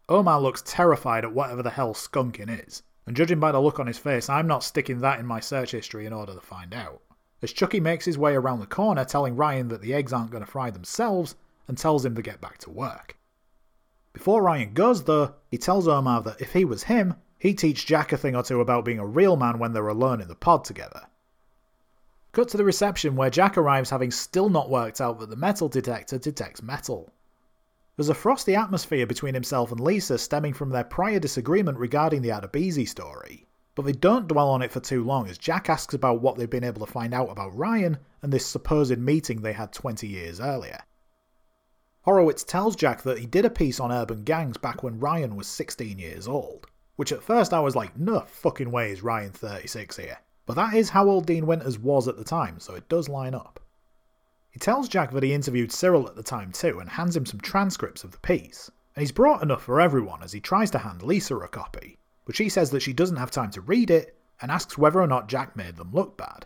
Omar looks terrified at whatever the hell skunking is, and judging by the look on his face, I'm not sticking that in my search history in order to find out. As Chucky makes his way around the corner telling Ryan that the eggs aren't going to fry themselves and tells him to get back to work. Before Ryan goes, though, he tells Omar that if he was him, he'd teach Jack a thing or two about being a real man when they're alone in the pod together. Cut to the reception where Jack arrives having still not worked out that the metal detector detects metal. There's a frosty atmosphere between himself and Lisa stemming from their prior disagreement regarding the Adebisi story. But they don't dwell on it for too long as Jack asks about what they've been able to find out about Ryan and this supposed meeting they had 20 years earlier. Horowitz tells Jack that he did a piece on urban gangs back when Ryan was 16 years old, which at first I was like, no fucking way is Ryan 36 here. But that is how old Dean Winters was at the time, so it does line up. He tells Jack that he interviewed Cyril at the time too and hands him some transcripts of the piece. And he's brought enough for everyone as he tries to hand Lisa a copy, but she says that she doesn't have time to read it and asks whether or not Jack made them look bad.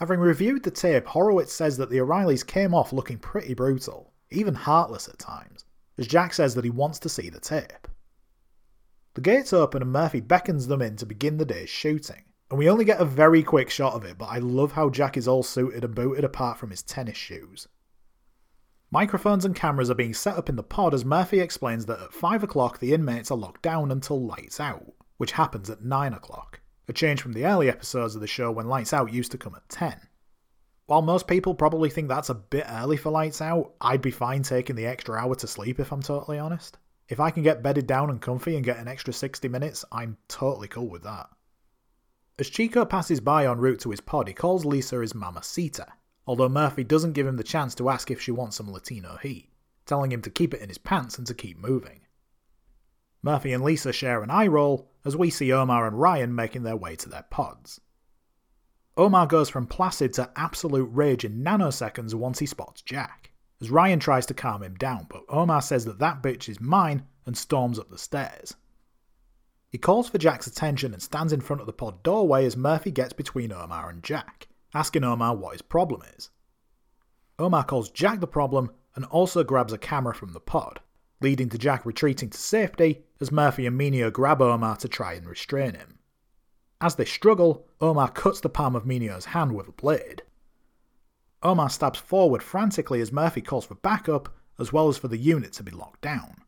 Having reviewed the tape, Horowitz says that the O'Reillys came off looking pretty brutal, even heartless at times, as Jack says that he wants to see the tape. The gates open and Murphy beckons them in to begin the day's shooting. And we only get a very quick shot of it, but I love how Jack is all suited and booted apart from his tennis shoes. Microphones and cameras are being set up in the pod as Murphy explains that at 5 o'clock the inmates are locked down until lights out, which happens at 9 o'clock, a change from the early episodes of the show when lights out used to come at 10. While most people probably think that's a bit early for lights out, I'd be fine taking the extra hour to sleep if I'm totally honest. If I can get bedded down and comfy and get an extra 60 minutes, I'm totally cool with that. As Chico passes by en route to his pod, he calls Lisa his Mamacita, although Murphy doesn't give him the chance to ask if she wants some Latino heat, telling him to keep it in his pants and to keep moving. Murphy and Lisa share an eye roll as we see Omar and Ryan making their way to their pods. Omar goes from placid to absolute rage in nanoseconds once he spots Jack, as Ryan tries to calm him down, but Omar says that that bitch is mine and storms up the stairs. He calls for Jack's attention and stands in front of the pod doorway as Murphy gets between Omar and Jack, asking Omar what his problem is. Omar calls Jack the problem and also grabs a camera from the pod, leading to Jack retreating to safety as Murphy and Mineo grab Omar to try and restrain him. As they struggle, Omar cuts the palm of Mineo's hand with a blade. Omar stabs forward frantically as Murphy calls for backup, as well as for the unit to be locked down.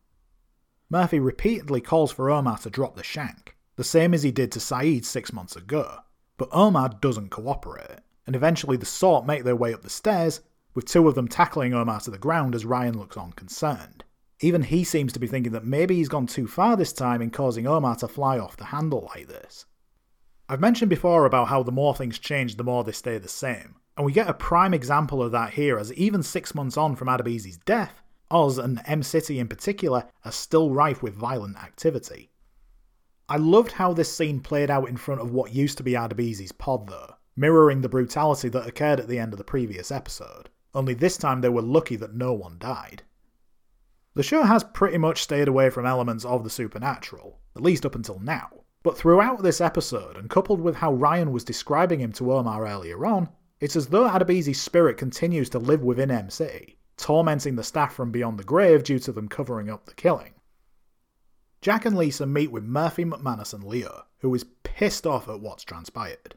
Murphy repeatedly calls for Omar to drop the shank, the same as he did to Saeed six months ago, but Omar doesn't cooperate, and eventually the sort make their way up the stairs, with two of them tackling Omar to the ground as Ryan looks on concerned. Even he seems to be thinking that maybe he's gone too far this time in causing Omar to fly off the handle like this. I've mentioned before about how the more things change, the more they stay the same, and we get a prime example of that here as even six months on from Adebisi's death, Oz and Em City in particular are still rife with violent activity. I loved how this scene played out in front of what used to be Adebisi's pod though, mirroring the brutality that occurred at the end of the previous episode, only this time they were lucky that no one died. The show has pretty much stayed away from elements of the supernatural, at least up until now, but throughout this episode, and coupled with how Ryan was describing him to Omar earlier on, it's as though Adebisi's spirit continues to live within Em City, tormenting the staff from beyond the grave due to them covering up the killing. Jack and Lisa meet with Murphy, McManus, and Leo, who is pissed off at what's transpired.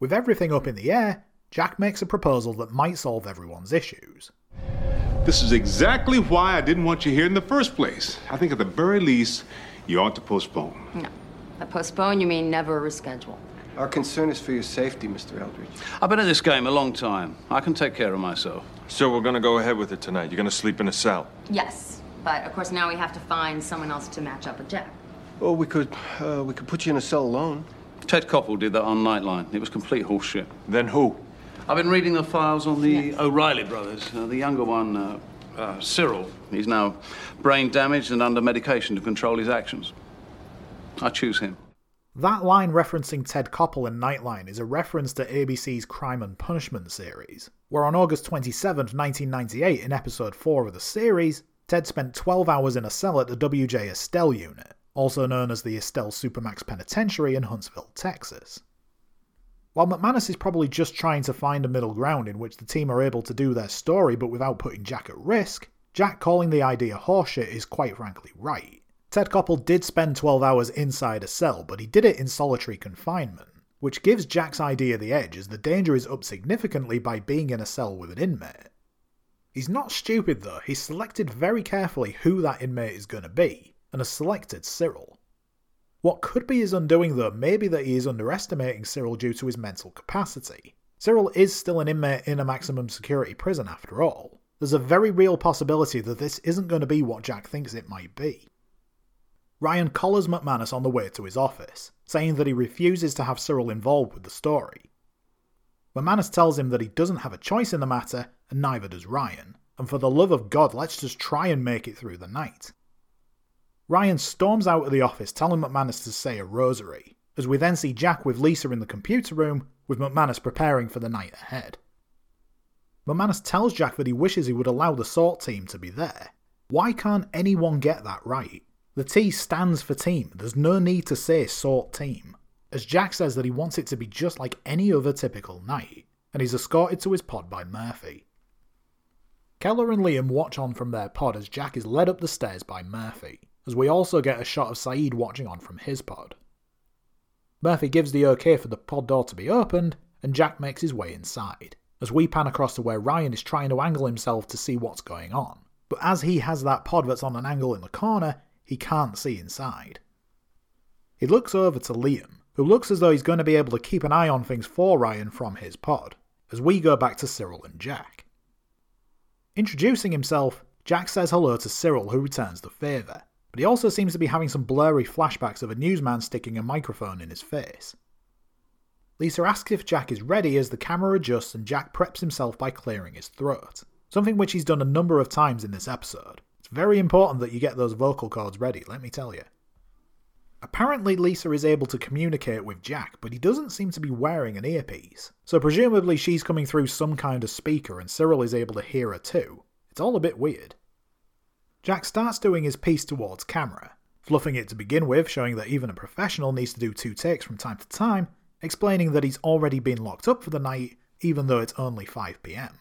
With everything up in the air, Jack makes a proposal that might solve everyone's issues. This is exactly why I didn't want you here in the first place. I think at the very least, you ought to postpone. No. By postpone, you mean never reschedule. Our concern is for your safety, Mr. Eldridge. I've been at this game a long time. I can take care of myself. So we're gonna go ahead with it tonight. You're gonna sleep in a cell. Yes, but of course now we have to find someone else to match up with Jack. Well, we could, uh, we could put you in a cell alone. Ted Koppel did that on Nightline. It was complete horseshit. Then who? I've been reading the files on the O'Reilly brothers. Uh, the younger one, uh, uh, Cyril, he's now brain damaged and under medication to control his actions. I choose him. That line referencing Ted Koppel in Nightline is a reference to ABC's Crime and Punishment series, where on August 27, 1998, in episode 4 of the series, Ted spent 12 hours in a cell at the WJ Estelle unit, also known as the Estelle Supermax Penitentiary in Huntsville, Texas. While McManus is probably just trying to find a middle ground in which the team are able to do their story but without putting Jack at risk, Jack calling the idea horseshit is quite frankly right. Ted Koppel did spend 12 hours inside a cell, but he did it in solitary confinement, which gives Jack's idea the edge as the danger is up significantly by being in a cell with an inmate. He's not stupid though, he's selected very carefully who that inmate is going to be, and has selected Cyril. What could be his undoing though may be that he is underestimating Cyril due to his mental capacity. Cyril is still an inmate in a maximum security prison after all. There's a very real possibility that this isn't going to be what Jack thinks it might be. Ryan collars McManus on the way to his office, saying that he refuses to have Cyril involved with the story. McManus tells him that he doesn't have a choice in the matter, and neither does Ryan, and for the love of God, let's just try and make it through the night. Ryan storms out of the office telling McManus to say a rosary, as we then see Jack with Lisa in the computer room, with McManus preparing for the night ahead. McManus tells Jack that he wishes he would allow the SORT team to be there. Why can't anyone get that right? The T stands for team, there's no need to say SORT team, as Jack says that he wants it to be just like any other typical night, and he's escorted to his pod by Murphy. Keller and Liam watch on from their pod as Jack is led up the stairs by Murphy, as we also get a shot of Saeed watching on from his pod. Murphy gives the okay for the pod door to be opened, and Jack makes his way inside, as we pan across to where Ryan is trying to angle himself to see what's going on. But as he has that pod that's on an angle in the corner, he can't see inside. He looks over to Liam, who looks as though he's going to be able to keep an eye on things for Ryan from his pod, as we go back to Cyril and Jack. Introducing himself, Jack says hello to Cyril, who returns the favour, but he also seems to be having some blurry flashbacks of a newsman sticking a microphone in his face. Lisa asks if Jack is ready as the camera adjusts and Jack preps himself by clearing his throat, something which he's done a number of times in this episode. It's very important that you get those vocal cords ready, let me tell you. Apparently, Lisa is able to communicate with Jack, but he doesn't seem to be wearing an earpiece. So, presumably, she's coming through some kind of speaker and Cyril is able to hear her too. It's all a bit weird. Jack starts doing his piece towards camera, fluffing it to begin with, showing that even a professional needs to do two takes from time to time, explaining that he's already been locked up for the night, even though it's only 5pm.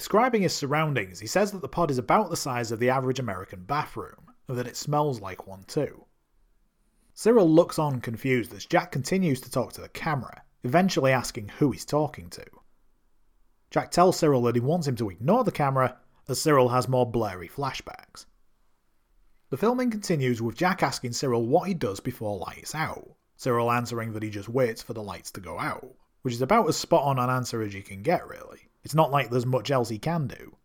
Describing his surroundings, he says that the pod is about the size of the average American bathroom, and that it smells like one too. Cyril looks on confused as Jack continues to talk to the camera, eventually asking who he's talking to. Jack tells Cyril that he wants him to ignore the camera, as Cyril has more blurry flashbacks. The filming continues with Jack asking Cyril what he does before lights out, Cyril answering that he just waits for the lights to go out, which is about as spot on an answer as you can get, really. It's not like there's much else he can do.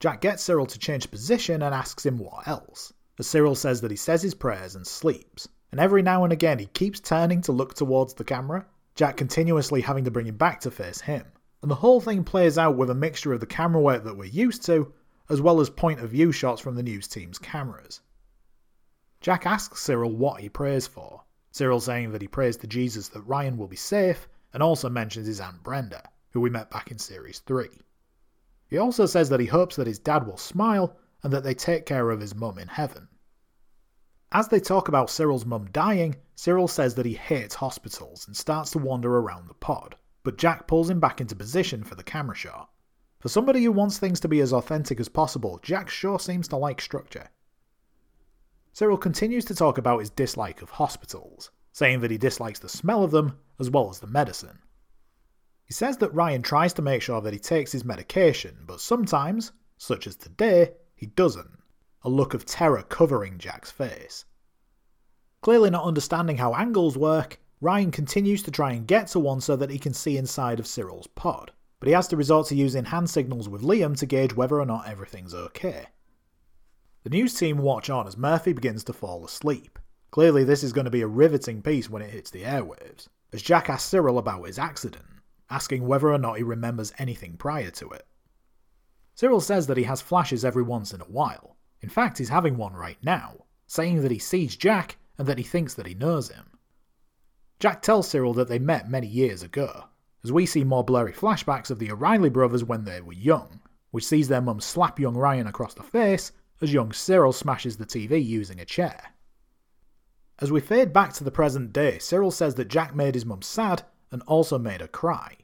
Jack gets Cyril to change position and asks him what else, as Cyril says that he says his prayers and sleeps, and every now and again he keeps turning to look towards the camera, Jack continuously having to bring him back to face him. And the whole thing plays out with a mixture of the camera work that we're used to, as well as point of view shots from the news team's cameras. Jack asks Cyril what he prays for, Cyril saying that he prays to Jesus that Ryan will be safe, and also mentions his Aunt Brenda, who we met back in Series 3. He also says that he hopes that his dad will smile and that they take care of his mum in heaven. As they talk about Cyril's mum dying, Cyril says that he hates hospitals and starts to wander around the pod, but Jack pulls him back into position for the camera shot. For somebody who wants things to be as authentic as possible, Jack sure seems to like structure. Cyril continues to talk about his dislike of hospitals, saying that he dislikes the smell of them as well as the medicine. He says that Ryan tries to make sure that he takes his medication, but sometimes, such as today, he doesn't, a look of terror covering Jack's face. Clearly not understanding how angles work, Ryan continues to try and get to one so that he can see inside of Cyril's pod, but he has to resort to using hand signals with Liam to gauge whether or not everything's okay. The news team watch on as Murphy begins to fall asleep. Clearly, this is going to be a riveting piece when it hits the airwaves, as Jack asks Cyril about his accident, asking whether or not he remembers anything prior to it. Cyril says that he has flashes every once in a while. In fact, he's having one right now, saying that he sees Jack and that he thinks that he knows him. Jack tells Cyril that they met many years ago, as we see more blurry flashbacks of the O'Reilly brothers when they were young, which sees their mum slap young Ryan across the face as young Cyril smashes the TV using a chair. As we fade back to the present day, Cyril says that Jack made his mum sad and also made her cry.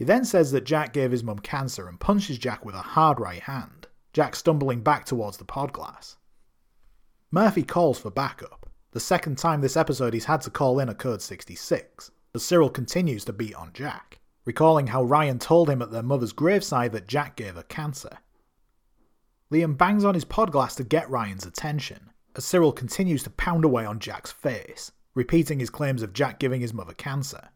He then says that Jack gave his mum cancer and punches Jack with a hard right hand, Jack stumbling back towards the pod glass. Murphy calls for backup, the second time this episode he's had to call in a code 66, but Cyril continues to beat on Jack, recalling how Ryan told him at their mother's graveside that Jack gave her cancer. Liam bangs on his pod glass to get Ryan's attention, as Cyril continues to pound away on Jack's face, repeating his claims of Jack giving his mother cancer.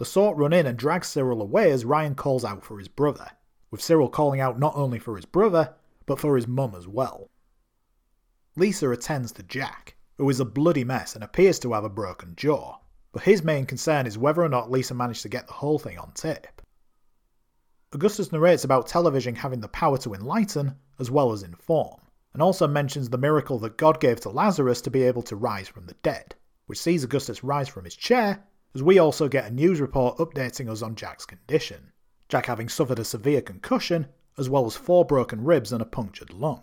The sort run in and drag Cyril away as Ryan calls out for his brother, with Cyril calling out not only for his brother, but for his mum as well. Lisa attends to Jack, who is a bloody mess and appears to have a broken jaw, but his main concern is whether or not Lisa managed to get the whole thing on tape. Augustus narrates about television having the power to enlighten as well as inform, and also mentions the miracle that God gave to Lazarus to be able to rise from the dead, which sees Augustus rise from his chair, as we also get a news report updating us on Jack's condition, Jack having suffered a severe concussion, as well as four broken ribs and a punctured lung.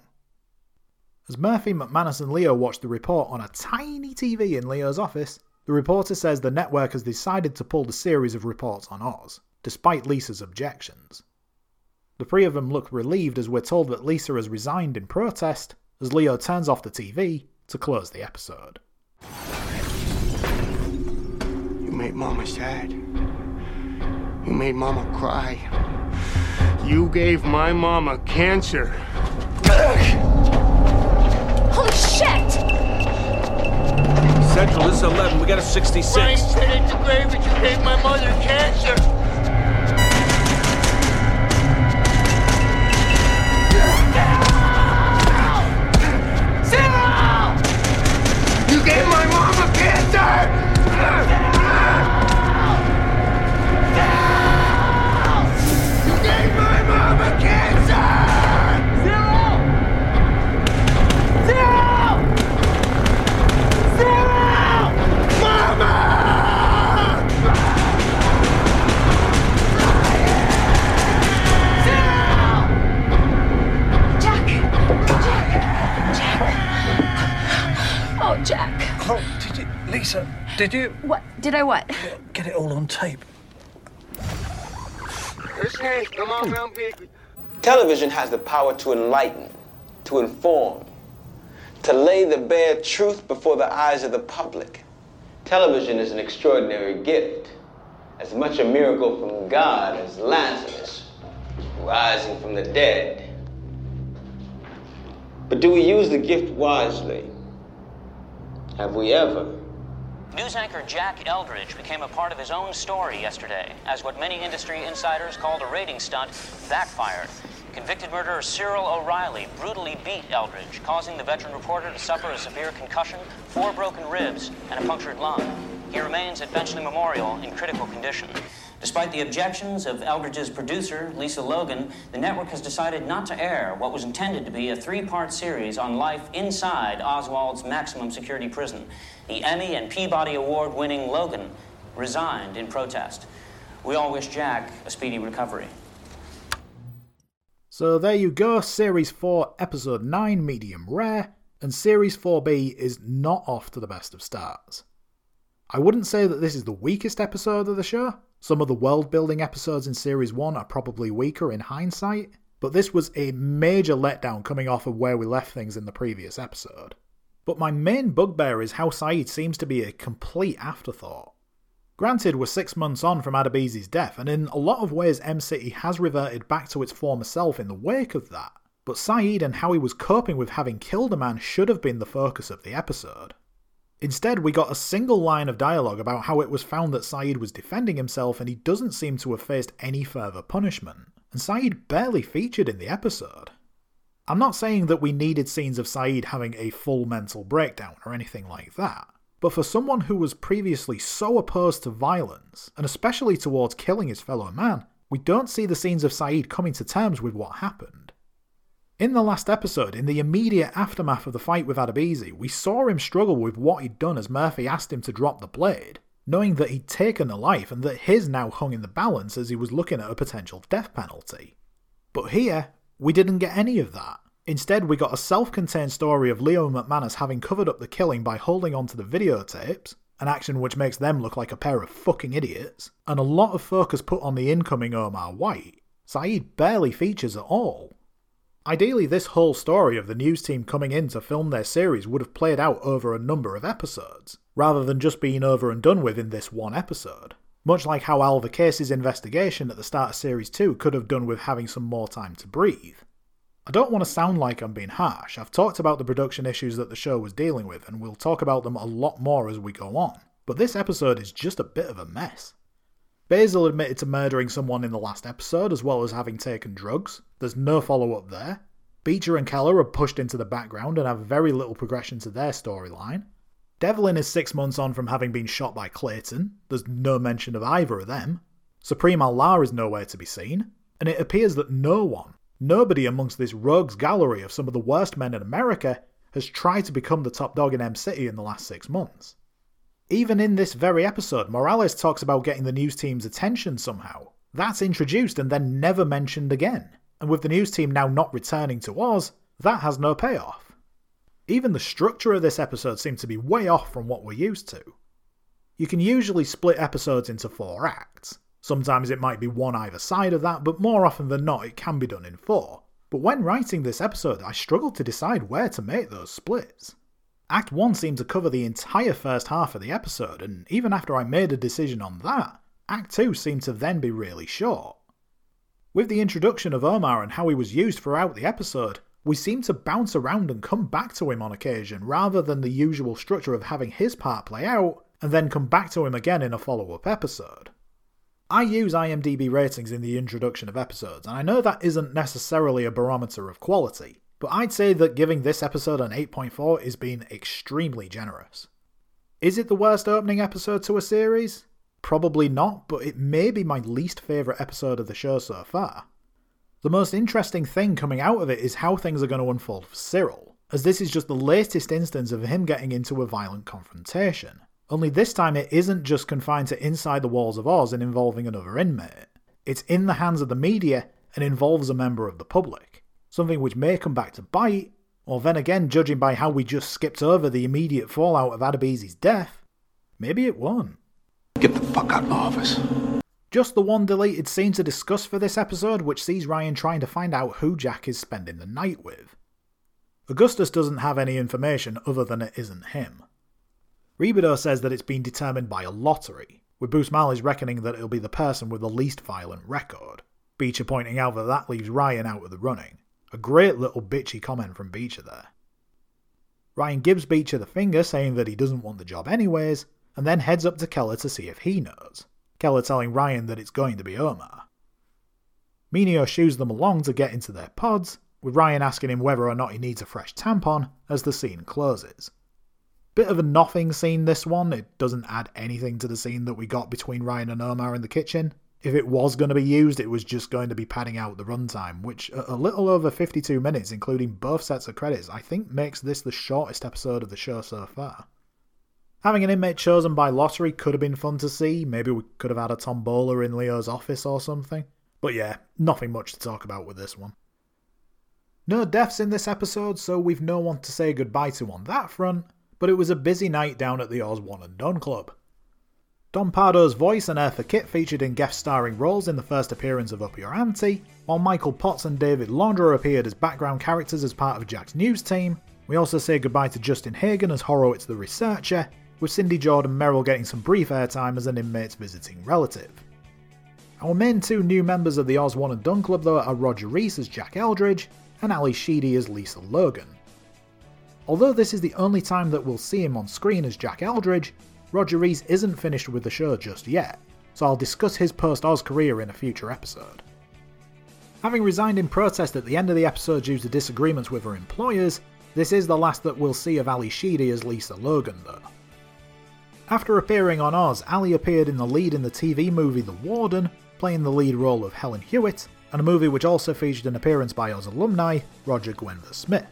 As Murphy, McManus, and Leo watch the report on a tiny TV in Leo's office, the reporter says the network has decided to pull the series of reports on Oz, despite Lisa's objections. The three of them look relieved as we're told that Lisa has resigned in protest, as Leo turns off the TV to close the episode. You made Mama sad. You made Mama cry. You gave my Mama cancer. Holy shit! Central, this is 11. We got a 66. Ryan said it's a grave that you gave my mother cancer. Cyril! You gave my mama cancer! Oh, did you? Lisa, did you? What? Did I what? Get it all on tape. Listen, come on, young people. Television has the power to enlighten, to inform, to lay the bare truth before the eyes of the public. Television is an extraordinary gift, as much a miracle from God as Lazarus rising from the dead. But do we use the gift wisely? Have we ever? News anchor Jack Eldridge became a part of his own story yesterday, as what many industry insiders called a rating stunt backfired. Convicted murderer Cyril O'Reilly brutally beat Eldridge, causing the veteran reporter to suffer a severe concussion, four broken ribs, and a punctured lung. He remains at Benchley Memorial in critical condition. Despite the objections of Eldridge's producer, Lisa Logan, the network has decided not to air what was intended to be a three part series on life inside Oswald's maximum security prison. The Emmy and Peabody Award winning Logan resigned in protest. We all wish Jack a speedy recovery. So there you go, Series 4, Episode 9, Medium Rare, and Series 4B is not off to the best of starts. I wouldn't say that this is the weakest episode of the show. Some of the world building episodes in Series 1 are probably weaker in hindsight, but this was a major letdown coming off of where we left things in the previous episode. But my main bugbear is how Saeed seems to be a complete afterthought. Granted, we're six months on from Adebisi's death, and in a lot of ways, Em City has reverted back to its former self in the wake of that. But Saeed and how he was coping with having killed a man should have been the focus of the episode. Instead, we got a single line of dialogue about how it was found that Saeed was defending himself and he doesn't seem to have faced any further punishment, and Saeed barely featured in the episode. I'm not saying that we needed scenes of Saeed having a full mental breakdown or anything like that, but for someone who was previously so opposed to violence, and especially towards killing his fellow man, we don't see the scenes of Saeed coming to terms with what happened. In the last episode, in the immediate aftermath of the fight with Adebisi, we saw him struggle with what he'd done as Murphy asked him to drop the blade, knowing that he'd taken a life and that his now hung in the balance as he was looking at a potential death penalty. But here, we didn't get any of that. Instead, we got a self contained story of Leo McManus having covered up the killing by holding onto the videotapes, an action which makes them look like a pair of fucking idiots, and a lot of focus put on the incoming Omar White. Saeed barely features at all. Ideally, this whole story of the news team coming in to film their series would have played out over a number of episodes, rather than just being over and done with in this one episode. Much like how Alva Case's investigation at the start of Series 2 could have done with having some more time to breathe. I don't want to sound like I'm being harsh, I've talked about the production issues that the show was dealing with, and we'll talk about them a lot more as we go on, but this episode is just a bit of a mess. Basil admitted to murdering someone in the last episode, as well as having taken drugs. There's no follow up there. Beecher and Keller are pushed into the background and have very little progression to their storyline. Devlin is six months on from having been shot by Clayton. There's no mention of either of them. Supreme Allah is nowhere to be seen. And it appears that no one, nobody amongst this rogues gallery of some of the worst men in America, has tried to become the top dog in Em City in the last six months. Even in this very episode, Morales talks about getting the news team's attention somehow. That's introduced and then never mentioned again. And with the news team now not returning to Oz, that has no payoff. Even the structure of this episode seems to be way off from what we're used to. You can usually split episodes into four acts. Sometimes it might be one either side of that, but more often than not, it can be done in four. But when writing this episode, I struggled to decide where to make those splits. Act 1 seemed to cover the entire first half of the episode, and even after I made a decision on that, Act 2 seemed to then be really short. With the introduction of Omar and how he was used throughout the episode, we seem to bounce around and come back to him on occasion rather than the usual structure of having his part play out and then come back to him again in a follow up episode. I use IMDb ratings in the introduction of episodes, and I know that isn't necessarily a barometer of quality, but I'd say that giving this episode an 8.4 is being extremely generous. Is it the worst opening episode to a series? Probably not, but it may be my least favourite episode of the show so far. The most interesting thing coming out of it is how things are going to unfold for Cyril, as this is just the latest instance of him getting into a violent confrontation. Only this time it isn't just confined to inside the walls of Oz and involving another inmate. It's in the hands of the media and involves a member of the public something which may come back to bite, or then again, judging by how we just skipped over the immediate fallout of Adebisi's death, maybe it won't. Get the fuck out of my office. Just the one deleted scene to discuss for this episode, which sees Ryan trying to find out who Jack is spending the night with. Augustus doesn't have any information other than it isn't him. Rebadow says that it's been determined by a lottery, with Busmalis reckoning that it'll be the person with the least violent record. Beecher pointing out that that leaves Ryan out of the running. A great little bitchy comment from Beecher there. Ryan gives Beecher the finger, saying that he doesn't want the job anyways, and then heads up to Keller to see if he knows. Keller telling Ryan that it's going to be Omar. Mineo shoos them along to get into their pods, with Ryan asking him whether or not he needs a fresh tampon as the scene closes. Bit of a nothing scene this one, it doesn't add anything to the scene that we got between Ryan and Omar in the kitchen. If it was going to be used, it was just going to be padding out the runtime, which a little over 52 minutes, including both sets of credits, I think makes this the shortest episode of the show so far. Having an inmate chosen by lottery could have been fun to see, maybe we could have had a tombola in Leo's office or something. But yeah, nothing much to talk about with this one. No deaths in this episode, so we've no one to say goodbye to on that front, but it was a busy night down at the Oz One and Done Club. Don Pardo's voice and Eartha Kitt featured in guest starring roles in the first appearance of Up Your Ante, while Michael Potts and David Laundrer appeared as background characters as part of Jack's news team. We also say goodbye to Justin Hagen as Horowitz the researcher, with Cindy Jordan Merrill getting some brief airtime as an inmate's visiting relative. Our main two new members of the Oz One and Done Club though are Roger Rees as Jack Eldridge and Ally Sheedy as Lisa Logan. Although this is the only time that we'll see him on screen as Jack Eldridge, Roger Rees isn't finished with the show just yet, so I'll discuss his post Oz career in a future episode. Having resigned in protest at the end of the episode due to disagreements with her employers, this is the last that we'll see of Ally Sheedy as Lisa Logan though. After appearing on Oz, Ally appeared in the lead in the TV movie The Warden, playing the lead role of Helen Hewitt, and a movie which also featured an appearance by Oz alumni, Roger Guenveur Smith.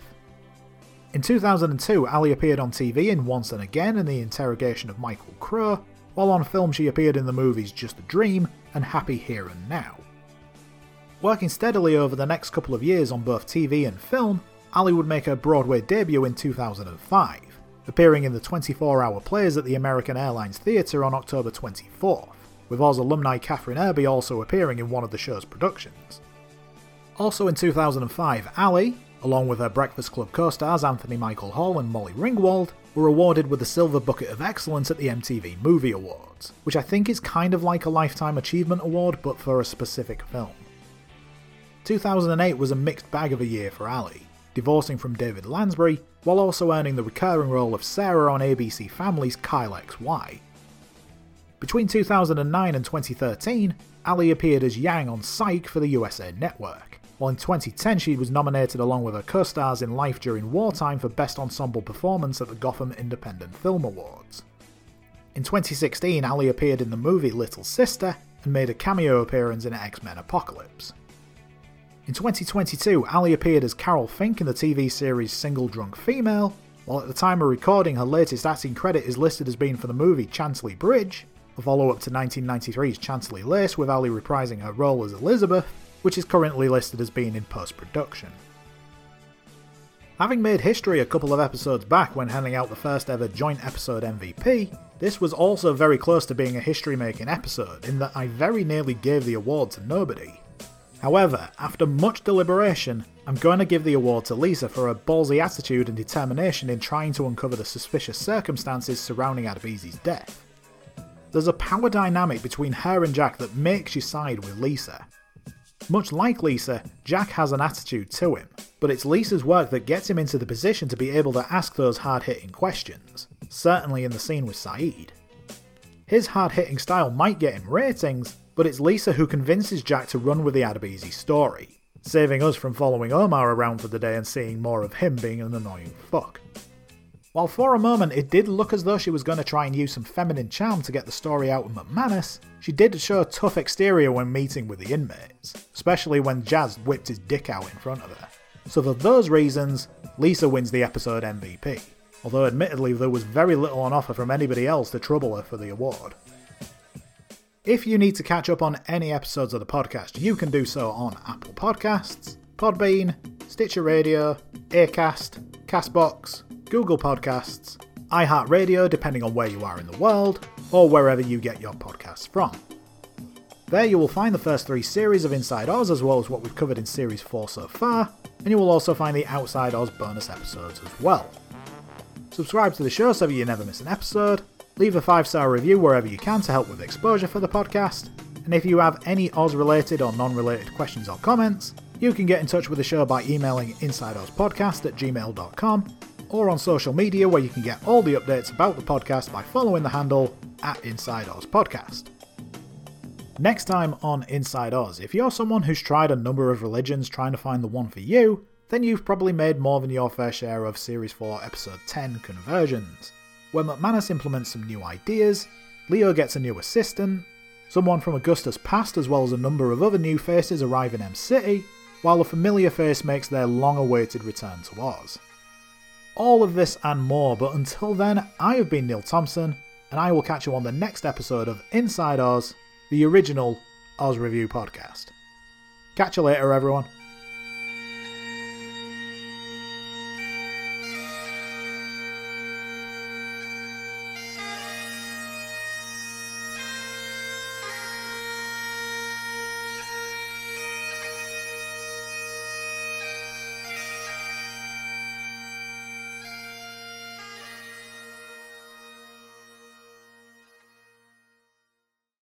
In 2002, Ally appeared on TV in Once and Again in the interrogation of Michael Crow, while on film she appeared in the movies Just a Dream and Happy Here and Now. Working steadily over the next couple of years on both TV and film, Ally would make her Broadway debut in 2005, appearing in the 24 hour plays at the American Airlines Theatre on October 24th, with Oz alumni Kathryn Erbe also appearing in one of the show's productions. Also in 2005, Ally, along with her Breakfast Club co stars Anthony Michael Hall and Molly Ringwald, were awarded with the Silver Bucket of Excellence at the MTV Movie Awards, which I think is kind of like a Lifetime Achievement Award but for a specific film. 2008 was a mixed bag of a year for Ally, divorcing from David Lansbury, while also earning the recurring role of Sarah on ABC Family's Kyle XY. Between 2009 and 2013, Ally appeared as Yang on Psych for the USA Network, while in 2010 she was nominated along with her co-stars in Life During Wartime for Best Ensemble Performance at the Gotham Independent Film Awards. In 2016, Ally appeared in the movie Little Sister and made a cameo appearance in X-Men Apocalypse. In 2022, Ally appeared as Carol Fink in the TV series Single Drunk Female, while at the time of recording her latest acting credit is listed as being for the movie Chantilly Bridge, a follow-up to 1993's Chantilly Lace with Ally reprising her role as Elizabeth, which is currently listed as being in post-production. Having made history a couple of episodes back when handing out the first ever joint episode MVP, this was also very close to being a history making episode in that I very nearly gave the award to nobody. However, after much deliberation, I'm going to give the award to Lisa for her ballsy attitude and determination in trying to uncover the suspicious circumstances surrounding Adebisi's death. There's a power dynamic between her and Jack that makes you side with Lisa. Much like Lisa, Jack has an attitude to him, but it's Lisa's work that gets him into the position to be able to ask those hard hitting questions, certainly in the scene with Saeed. His hard hitting style might get him ratings, but it's Lisa who convinces Jack to run with the Adebisi story, saving us from following Omar around for the day and seeing more of him being an annoying fuck. While for a moment it did look as though she was going to try and use some feminine charm to get the story out of McManus, she did show a tough exterior when meeting with the inmates, especially when Jazz whipped his dick out in front of her. So for those reasons, Lisa wins the episode MVP, although admittedly there was very little on offer from anybody else to trouble her for the award. If you need to catch up on any episodes of the podcast, you can do so on Apple Podcasts, Podbean, Stitcher Radio, Acast, Castbox, Google Podcasts, iHeartRadio, depending on where you are in the world, or wherever you get your podcasts from. There you will find the first three series of Inside Oz, as well as what we've covered in Series 4 so far, and you will also find the Outside Oz bonus episodes as well. Subscribe to the show so you never miss an episode, leave a 5 star review wherever you can to help with exposure for the podcast, and if you have any Oz related or non related questions or comments, you can get in touch with the show by emailing insideozpodcast at gmail.com or on social media where you can get all the updates about the podcast by following the handle at Inside Oz Podcast. Next time on Inside Oz, if you're someone who's tried a number of religions trying to find the one for you, then you've probably made more than your fair share of Series 4 Episode 10 conversions, where McManus implements some new ideas, Leo gets a new assistant, someone from Augustus past as well as a number of other new faces arrive in Em City, while a familiar face makes their long awaited return to Oz. All of this and more, but until then, I have been Neil Thompson, and I will catch you on the next episode of Inside Oz the original Oz Review podcast. Catch you later, everyone.